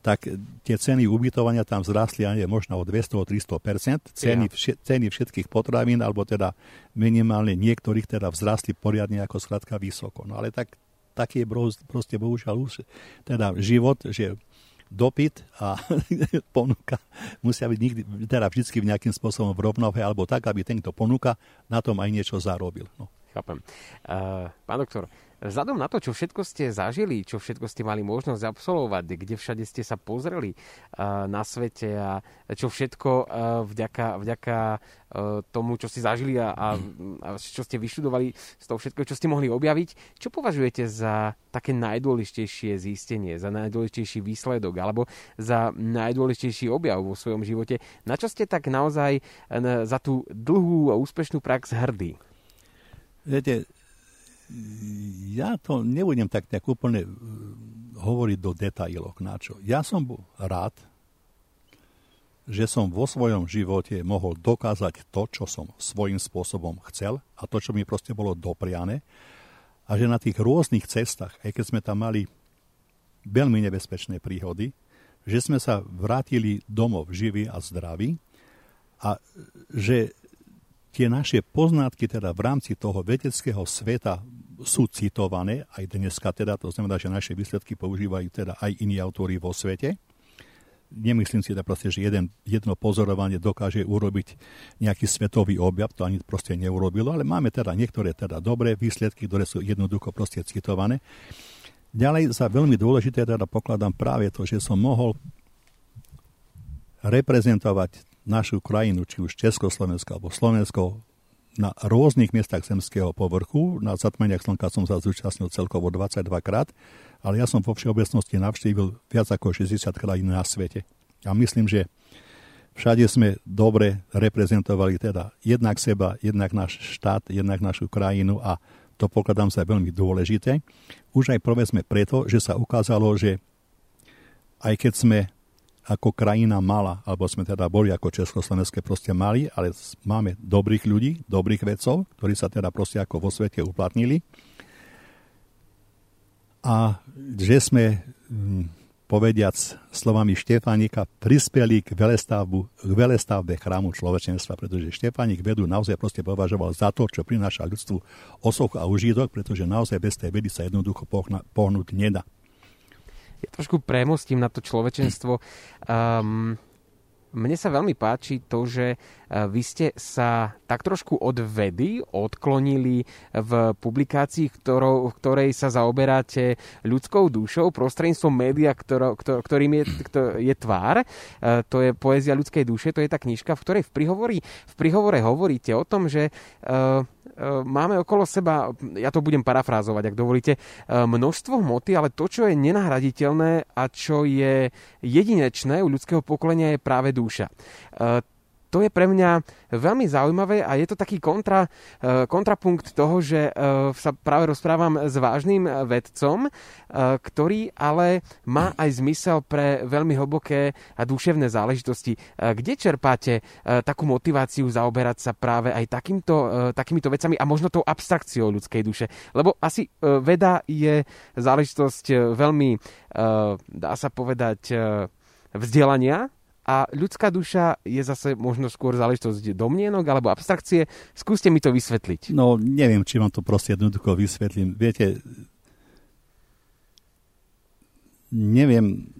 tak tie ceny ubytovania tam vzrastli, neviem, možno o 200-300%. Ceny, vše, ceny všetkých potravín, alebo teda minimálne niektorých teda vzrastli poriadne ako skladka vysoko. No ale tak, taký je proste bohužiaľ už teda život, že dopyt a <laughs> ponuka musia byť nikdy, teda vždy nejakým spôsobom v rovnohe, alebo tak, aby ten, kto ponúka, na tom aj niečo zarobil. No. Chápem. Uh, pán doktor, Vzhľadom na to, čo všetko ste zažili, čo všetko ste mali možnosť absolvovať, kde všade ste sa pozreli uh, na svete a čo všetko uh, vďaka, vďaka uh, tomu, čo ste zažili a, a, a čo ste vyštudovali z toho všetko, čo ste mohli objaviť, čo považujete za také najdôležitejšie zistenie, za najdôležitejší výsledok alebo za najdôležitejší objav vo svojom živote? Na čo ste tak naozaj za tú dlhú a úspešnú prax hrdí? Viete, ja to nebudem tak nejak úplne uh, hovoriť do detailov na čo. Ja som bol rád, že som vo svojom živote mohol dokázať to, čo som svojím spôsobom chcel a to, čo mi proste bolo dopriané a že na tých rôznych cestách, aj keď sme tam mali veľmi nebezpečné príhody, že sme sa vrátili domov živí a zdraví a že tie naše poznatky teda v rámci toho vedeckého sveta sú citované aj dneska teda, to znamená, že naše výsledky používajú teda aj iní autori vo svete. Nemyslím si teda proste, že jeden, jedno pozorovanie dokáže urobiť nejaký svetový objav, to ani proste neurobilo, ale máme teda niektoré teda dobré výsledky, ktoré sú jednoducho proste citované. Ďalej za veľmi dôležité teda pokladám práve to, že som mohol reprezentovať našu krajinu, či už Československo alebo Slovensko, na rôznych miestach zemského povrchu. Na zatmeniach slnka som sa zúčastnil celkovo 22 krát, ale ja som vo všeobecnosti navštívil viac ako 60 krajín na svete. A myslím, že všade sme dobre reprezentovali teda jednak seba, jednak náš štát, jednak našu krajinu a to pokladám sa veľmi dôležité. Už aj povedzme preto, že sa ukázalo, že aj keď sme ako krajina mala, alebo sme teda boli ako Československé proste mali, ale máme dobrých ľudí, dobrých vedcov, ktorí sa teda proste ako vo svete uplatnili. A že sme, hm, povediac slovami Štefánika, prispeli k, velestavbu, k velestavbe chrámu človečenstva, pretože Štefánik vedu naozaj proste považoval za to, čo prináša ľudstvu osoch a užitok, pretože naozaj bez tej vedy sa jednoducho pohnúť nedá ja trošku premostím na to človečenstvo. Um, mne sa veľmi páči to, že e, vy ste sa tak trošku od vedy odklonili v publikácii, ktorou, v ktorej sa zaoberáte ľudskou dušou prostredníctvom média, ktorou, ktorým je, je tvár. E, to je poézia ľudskej duše, to je tá knižka, v ktorej v, prihovori, v prihovore hovoríte o tom, že uh, máme okolo seba, ja to budem parafrázovať, ak dovolíte, e, množstvo hmoty, ale to, čo je nenahraditeľné a čo je jedinečné u ľudského pokolenia je práve duša. To je pre mňa veľmi zaujímavé a je to taký kontra, e, kontrapunkt toho, že e, sa práve rozprávam s vážnym vedcom, e, ktorý ale má aj zmysel pre veľmi hlboké a duševné záležitosti. Kde čerpáte takú motiváciu zaoberať sa práve aj takýmto, takýmito vecami a možno tou abstrakciou ľudskej duše? Lebo asi veda je záležitosť veľmi, dá sa povedať, vzdelania, a ľudská duša je zase možno skôr záležitosť domnienok alebo abstrakcie. Skúste mi to vysvetliť. No, neviem, či vám to proste jednoducho vysvetlím. Viete, neviem,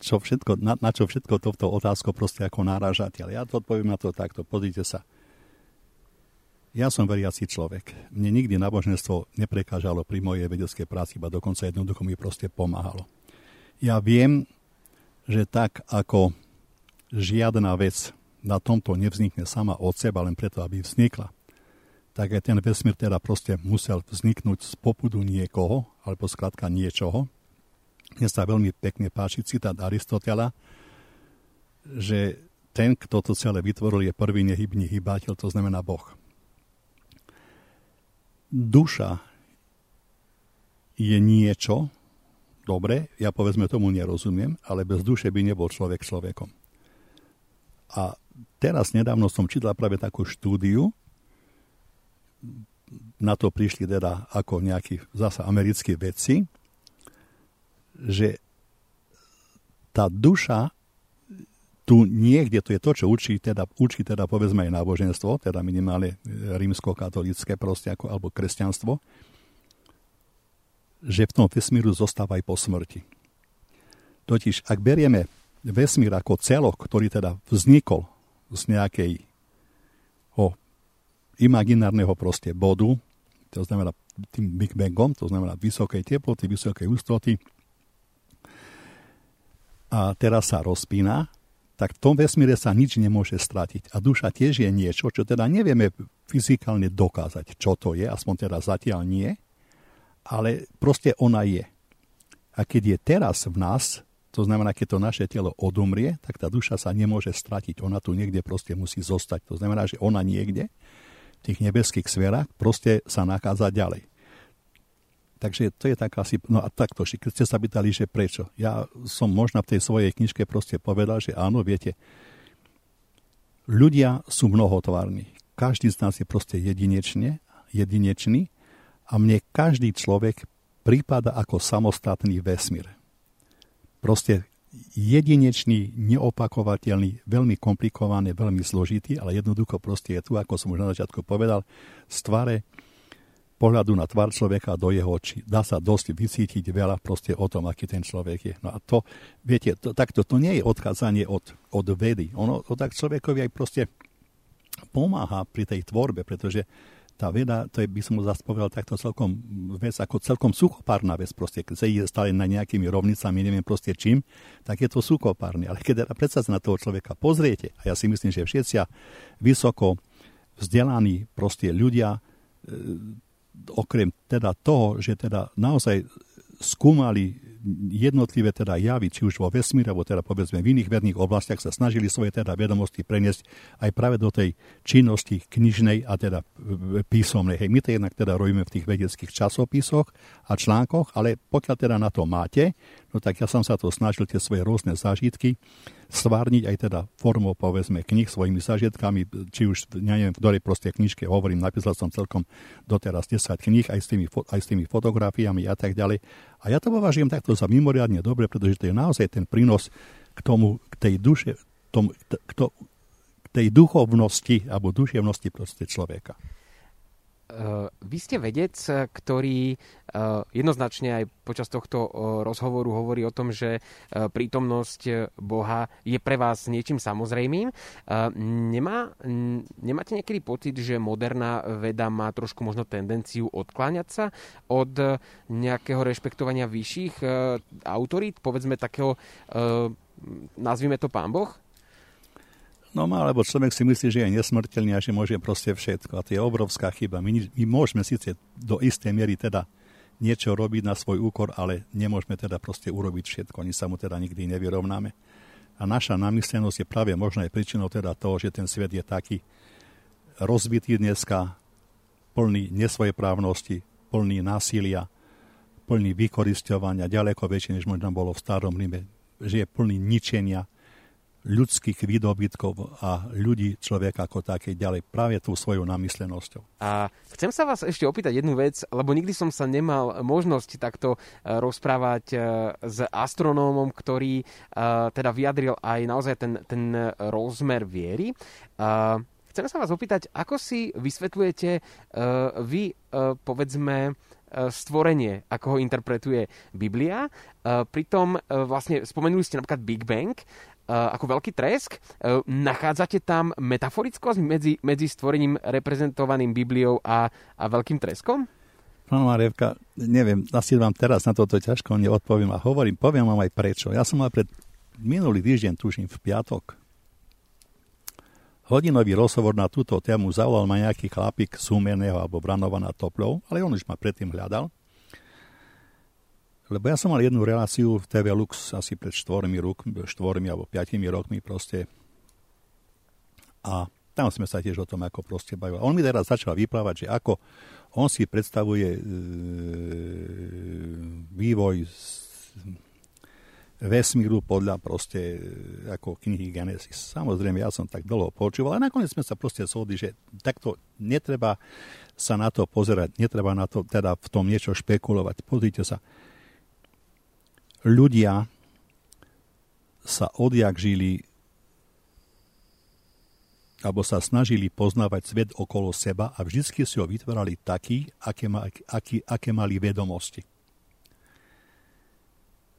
čo všetko, na, na čo všetko toto otázko proste ako náražate, ale ja to odpoviem na to takto. Pozrite sa. Ja som veriaci človek. Mne nikdy náboženstvo neprekážalo pri mojej vedeckej práci, iba dokonca jednoducho mi proste pomáhalo. Ja viem, že tak ako žiadna vec na tomto nevznikne sama od seba, len preto, aby vznikla, tak aj ten vesmír teda proste musel vzniknúť z popudu niekoho, alebo skladka niečoho. Mne sa veľmi pekne páči citát Aristotela, že ten, kto to celé vytvoril, je prvý nehybný hýbateľ, to znamená Boh. Duša je niečo, dobre, ja povedzme tomu nerozumiem, ale bez duše by nebol človek človekom. A teraz nedávno som čítal práve takú štúdiu, na to prišli teda ako nejakí zasa americkí vedci, že tá duša tu niekde, to je to, čo učí teda, učí teda povedzme aj náboženstvo, teda minimálne rímsko-katolické proste, ako, alebo kresťanstvo, že v tom vesmíru zostáva aj po smrti. Totiž, ak berieme vesmír ako celok, ktorý teda vznikol z nejakej o, imaginárneho proste bodu, to znamená tým Big Bangom, to znamená vysokej teploty, vysokej ústoty, a teraz sa rozpína, tak v tom vesmíre sa nič nemôže stratiť. A duša tiež je niečo, čo teda nevieme fyzikálne dokázať, čo to je, aspoň teda zatiaľ nie, ale proste ona je. A keď je teraz v nás, to znamená, keď to naše telo odumrie, tak tá duša sa nemôže stratiť. Ona tu niekde proste musí zostať. To znamená, že ona niekde v tých nebeských sférach proste sa nachádza ďalej. Takže to je tak asi, no a takto, keď ste sa pýtali, že prečo. Ja som možno v tej svojej knižke proste povedal, že áno, viete, ľudia sú mnohotvárni. Každý z nás je proste jedinečne, jedinečný a mne každý človek prípada ako samostatný vesmír proste jedinečný, neopakovateľný, veľmi komplikovaný, veľmi zložitý, ale jednoducho proste je tu, ako som už na začiatku povedal, z tvare pohľadu na tvar človeka do jeho očí. Dá sa dosť vycítiť veľa proste o tom, aký ten človek je. No a to, viete, to, takto to nie je odkázanie od, od vedy. Ono to tak človekovi aj proste pomáha pri tej tvorbe, pretože tá veda, to je, by som zase povedal takto celkom vec, ako celkom suchopárna vec, proste, keď sa ide stále na nejakými rovnicami, neviem proste čím, tak je to suchopárne. Ale keď teda predsa na toho človeka pozriete, a ja si myslím, že všetci vysoko vzdelaní proste ľudia, e, okrem teda toho, že teda naozaj skúmali jednotlivé teda javy, či už vo vesmíre, alebo teda povedzme v iných vedných oblastiach sa snažili svoje teda vedomosti preniesť aj práve do tej činnosti knižnej a teda písomnej. Hej, my to jednak teda robíme v tých vedeckých časopisoch a článkoch, ale pokiaľ teda na to máte, No tak ja som sa to snažil tie svoje rôzne zážitky stvárniť aj teda formou, povedzme, knih svojimi zážitkami, či už, neviem, v ktorej proste knižke hovorím, napísal som celkom doteraz 10 kníh, aj s, tými, aj s tými fotografiami a tak ďalej. A ja to považujem takto za mimoriadne dobre, pretože to je naozaj ten prínos k tomu, k tej duše, tomu, k, to, k tej duchovnosti alebo duševnosti proste človeka. Eh, vy ste vedec, ktorý eh, jednoznačne aj počas tohto eh, rozhovoru hovorí o tom, že prítomnosť Boha je pre vás niečím samozrejmým. Nemá, nemáte niekedy pocit, že moderná veda má trošku možno tendenciu odkláňať sa od nejakého rešpektovania vyšších autorít, povedzme takého, nazvime to pán Boh? No lebo človek si myslí, že je nesmrteľný a že môže proste všetko. A to je obrovská chyba. My, my môžeme síce do istej miery teda niečo robiť na svoj úkor, ale nemôžeme teda proste urobiť všetko. Ani sa mu teda nikdy nevyrovnáme. A naša namyslenosť je práve možno aj príčinou teda toho, že ten svet je taký rozbitý dneska, plný nesvojeprávnosti, plný násilia, plný vykoristovania, ďaleko väčšie, než možno bolo v starom Ríme, že je plný ničenia, ľudských výdobytkov a ľudí, človeka ako také ďalej práve tú svojou namyslenosťou. A chcem sa vás ešte opýtať jednu vec, lebo nikdy som sa nemal možnosť takto e, rozprávať e, s astronómom, ktorý e, teda vyjadril aj naozaj ten, ten rozmer viery. Chcem sa vás opýtať, ako si vysvetľujete vy, povedzme, stvorenie, ako ho interpretuje Biblia. Pritom vlastne spomenuli ste napríklad Big Bang ako veľký tresk. Nachádzate tam metaforickosť medzi, medzi stvorením reprezentovaným Bibliou a, a veľkým treskom? Pán Marievka, neviem, asi vám teraz na toto ťažko neodpoviem a hovorím, poviem vám aj prečo. Ja som mal pred minulý týždeň, tuším, v piatok, hodinový rozhovor na túto tému zavolal ma nejaký chlapík Súmeného alebo Branova na Toplov, ale on už ma predtým hľadal. Lebo ja som mal jednu reláciu v TV Lux asi pred štvormi, rok, štvormi alebo piatimi rokmi proste. A tam sme sa tiež o tom ako proste bavili. On mi teraz začal vyplávať, že ako on si predstavuje e, vývoj vesmíru podľa proste e, ako knihy Genesis. Samozrejme, ja som tak dlho počúval a nakoniec sme sa proste shodli, že takto netreba sa na to pozerať, netreba na to teda v tom niečo špekulovať. Pozrite sa, ľudia sa odjak žili alebo sa snažili poznávať svet okolo seba a vždy si ho vytvárali taký, aké, ma, aký, aké mali vedomosti.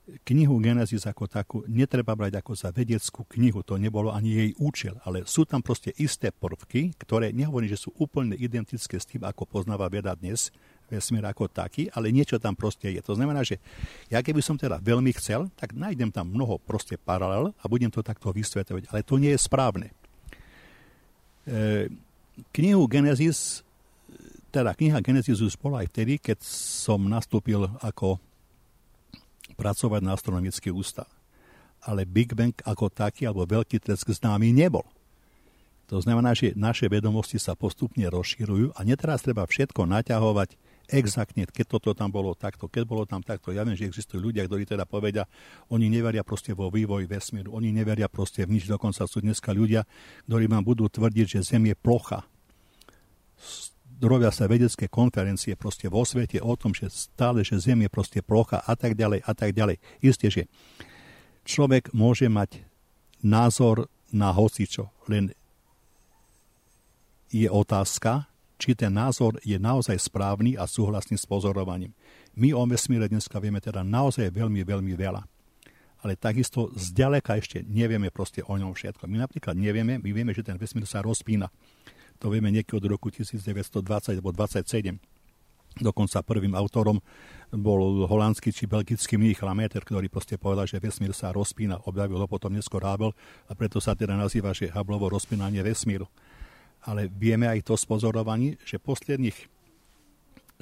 Knihu Genesis ako takú netreba brať ako za vedeckú knihu, to nebolo ani jej účel, ale sú tam proste isté prvky, ktoré nehovorím, že sú úplne identické s tým, ako poznáva veda dnes, vesmír ako taký, ale niečo tam proste je. To znamená, že ja keby som teda veľmi chcel, tak nájdem tam mnoho proste paralel a budem to takto vysvetovať, ale to nie je správne. E, knihu Genesis, teda kniha Genesis už bola aj vtedy, keď som nastúpil ako pracovať na astronomický ústav. Ale Big Bang ako taký, alebo veľký tresk známy nebol. To znamená, že naše vedomosti sa postupne rozširujú a neteraz treba všetko naťahovať exaktne, keď toto tam bolo takto, keď bolo tam takto. Ja viem, že existujú ľudia, ktorí teda povedia, oni neveria proste vo vývoj vesmíru, oni neveria proste v nič, dokonca sú dneska ľudia, ktorí vám budú tvrdiť, že Zem je plocha. Robia sa vedecké konferencie proste vo svete o tom, že stále, že Zem je proste plocha a tak ďalej a tak ďalej. Isté, že človek môže mať názor na hocičo, len je otázka, či ten názor je naozaj správny a súhlasný s pozorovaním. My o vesmíre dneska vieme teda naozaj veľmi, veľmi veľa. Ale takisto zďaleka ešte nevieme proste o ňom všetko. My napríklad nevieme, my vieme, že ten vesmír sa rozpína. To vieme niekedy od roku 1920 alebo 27. Dokonca prvým autorom bol holandský či belgický mních Lameter, ktorý proste povedal, že vesmír sa rozpína. Objavil ho potom neskôr Hubble a preto sa teda nazýva, že Hubbleovo rozpínanie vesmíru ale vieme aj to z pozorovaní, že posledných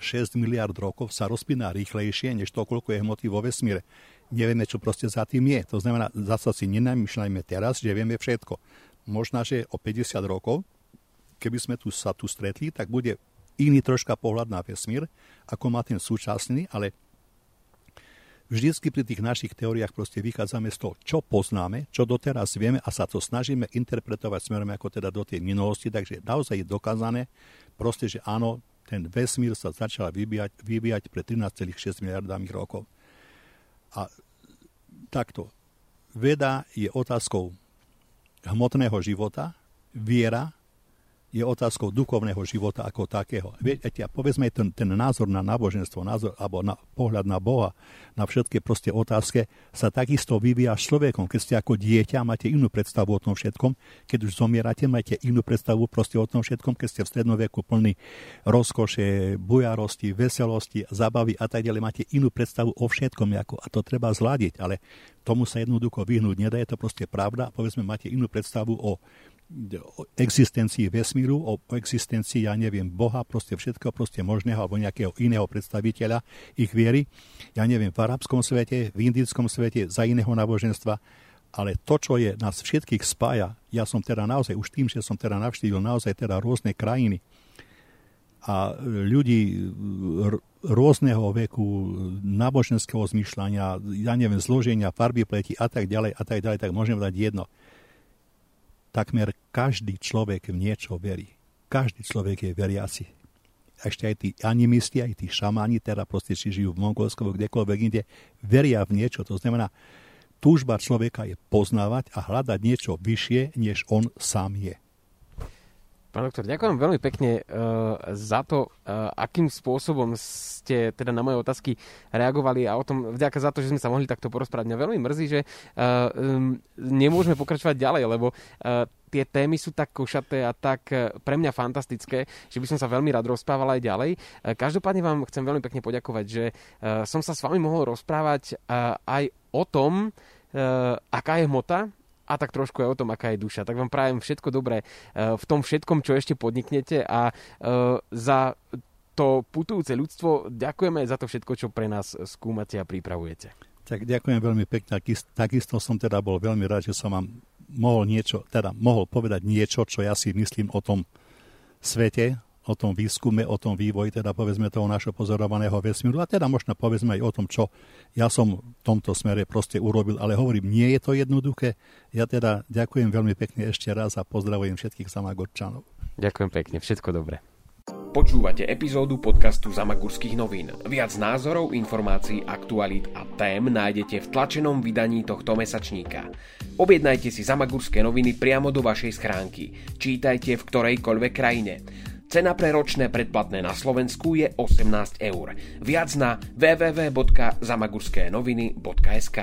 6 miliard rokov sa rozpína rýchlejšie, než to, koľko je hmoty vo vesmíre. Nevieme, čo proste za tým je. To znamená, zase si nenamýšľajme teraz, že vieme všetko. Možná, že o 50 rokov, keby sme tu sa tu stretli, tak bude iný troška pohľad na vesmír, ako má ten súčasný, ale vždycky pri tých našich teóriách proste vychádzame z toho, čo poznáme, čo doteraz vieme a sa to snažíme interpretovať smerom ako teda do tej minulosti, takže naozaj je dokázané proste, že áno, ten vesmír sa začal vyvíjať, vyvíjať pred 13,6 miliardami rokov. A takto. Veda je otázkou hmotného života, viera je otázkou duchovného života ako takého. Viete, povedzme, ten, ten názor na náboženstvo, názor, alebo na pohľad na Boha, na všetky proste otázke, sa takisto vyvíja s človekom. Keď ste ako dieťa, máte inú predstavu o tom všetkom. Keď už zomierate, máte inú predstavu proste o tom všetkom. Keď ste v strednoveku plný rozkoše, bujarosti, veselosti, zabavy a tak ďalej, máte inú predstavu o všetkom. Ako, a to treba zladiť, ale tomu sa jednoducho vyhnúť nedá, je to proste pravda. Povedzme, máte inú predstavu o o existencii vesmíru, o existencii, ja neviem, Boha, proste všetko proste možného alebo nejakého iného predstaviteľa ich viery. Ja neviem, v arabskom svete, v indickom svete, za iného náboženstva. Ale to, čo je nás všetkých spája, ja som teda naozaj, už tým, že som teda navštívil naozaj teda rôzne krajiny a ľudí rôzneho veku, náboženského zmýšľania, ja neviem, zloženia, farby pleti a tak ďalej a tak ďalej, tak môžem dať jedno takmer každý človek v niečo verí. Každý človek je veriaci. Ešte aj tí animisti, aj tí šamani, teda proste či žijú v Mongolsku, kdekoľvek inde, veria v niečo. To znamená, túžba človeka je poznávať a hľadať niečo vyššie, než on sám je. Pán doktor, ďakujem veľmi pekne uh, za to, uh, akým spôsobom ste teda na moje otázky reagovali a o tom, vďaka za to, že sme sa mohli takto porozprávať. Mňa veľmi mrzí, že uh, um, nemôžeme pokračovať ďalej, lebo uh, tie témy sú tak košaté a tak pre mňa fantastické, že by som sa veľmi rád rozprával aj ďalej. Každopádne vám chcem veľmi pekne poďakovať, že som sa s vami mohol rozprávať aj o tom, aká je hmota, a tak trošku aj o tom, aká je duša. Tak vám prajem všetko dobré eh, v tom všetkom, čo ešte podniknete a eh, za to putujúce ľudstvo ďakujeme za to všetko, čo pre nás skúmate a pripravujete. Tak ďakujem veľmi pekne. Takisto som teda bol veľmi rád, že som vám mohol niečo, teda mohol povedať niečo, čo ja si myslím o tom svete, o tom výskume, o tom vývoji, teda povedzme toho našho pozorovaného vesmíru a teda možno povedzme aj o tom, čo ja som v tomto smere proste urobil, ale hovorím, nie je to jednoduché. Ja teda ďakujem veľmi pekne ešte raz a pozdravujem všetkých samagorčanov. Ďakujem pekne, všetko dobré. Počúvate epizódu podcastu Zamagurských novín. Viac názorov, informácií, aktualít a tém nájdete v tlačenom vydaní tohto mesačníka. Objednajte si Zamagurské noviny priamo do vašej schránky. Čítajte v ktorejkoľvek krajine. Cena pre ročné predplatné na Slovensku je 18 eur. Viac na www.zamagurského.sk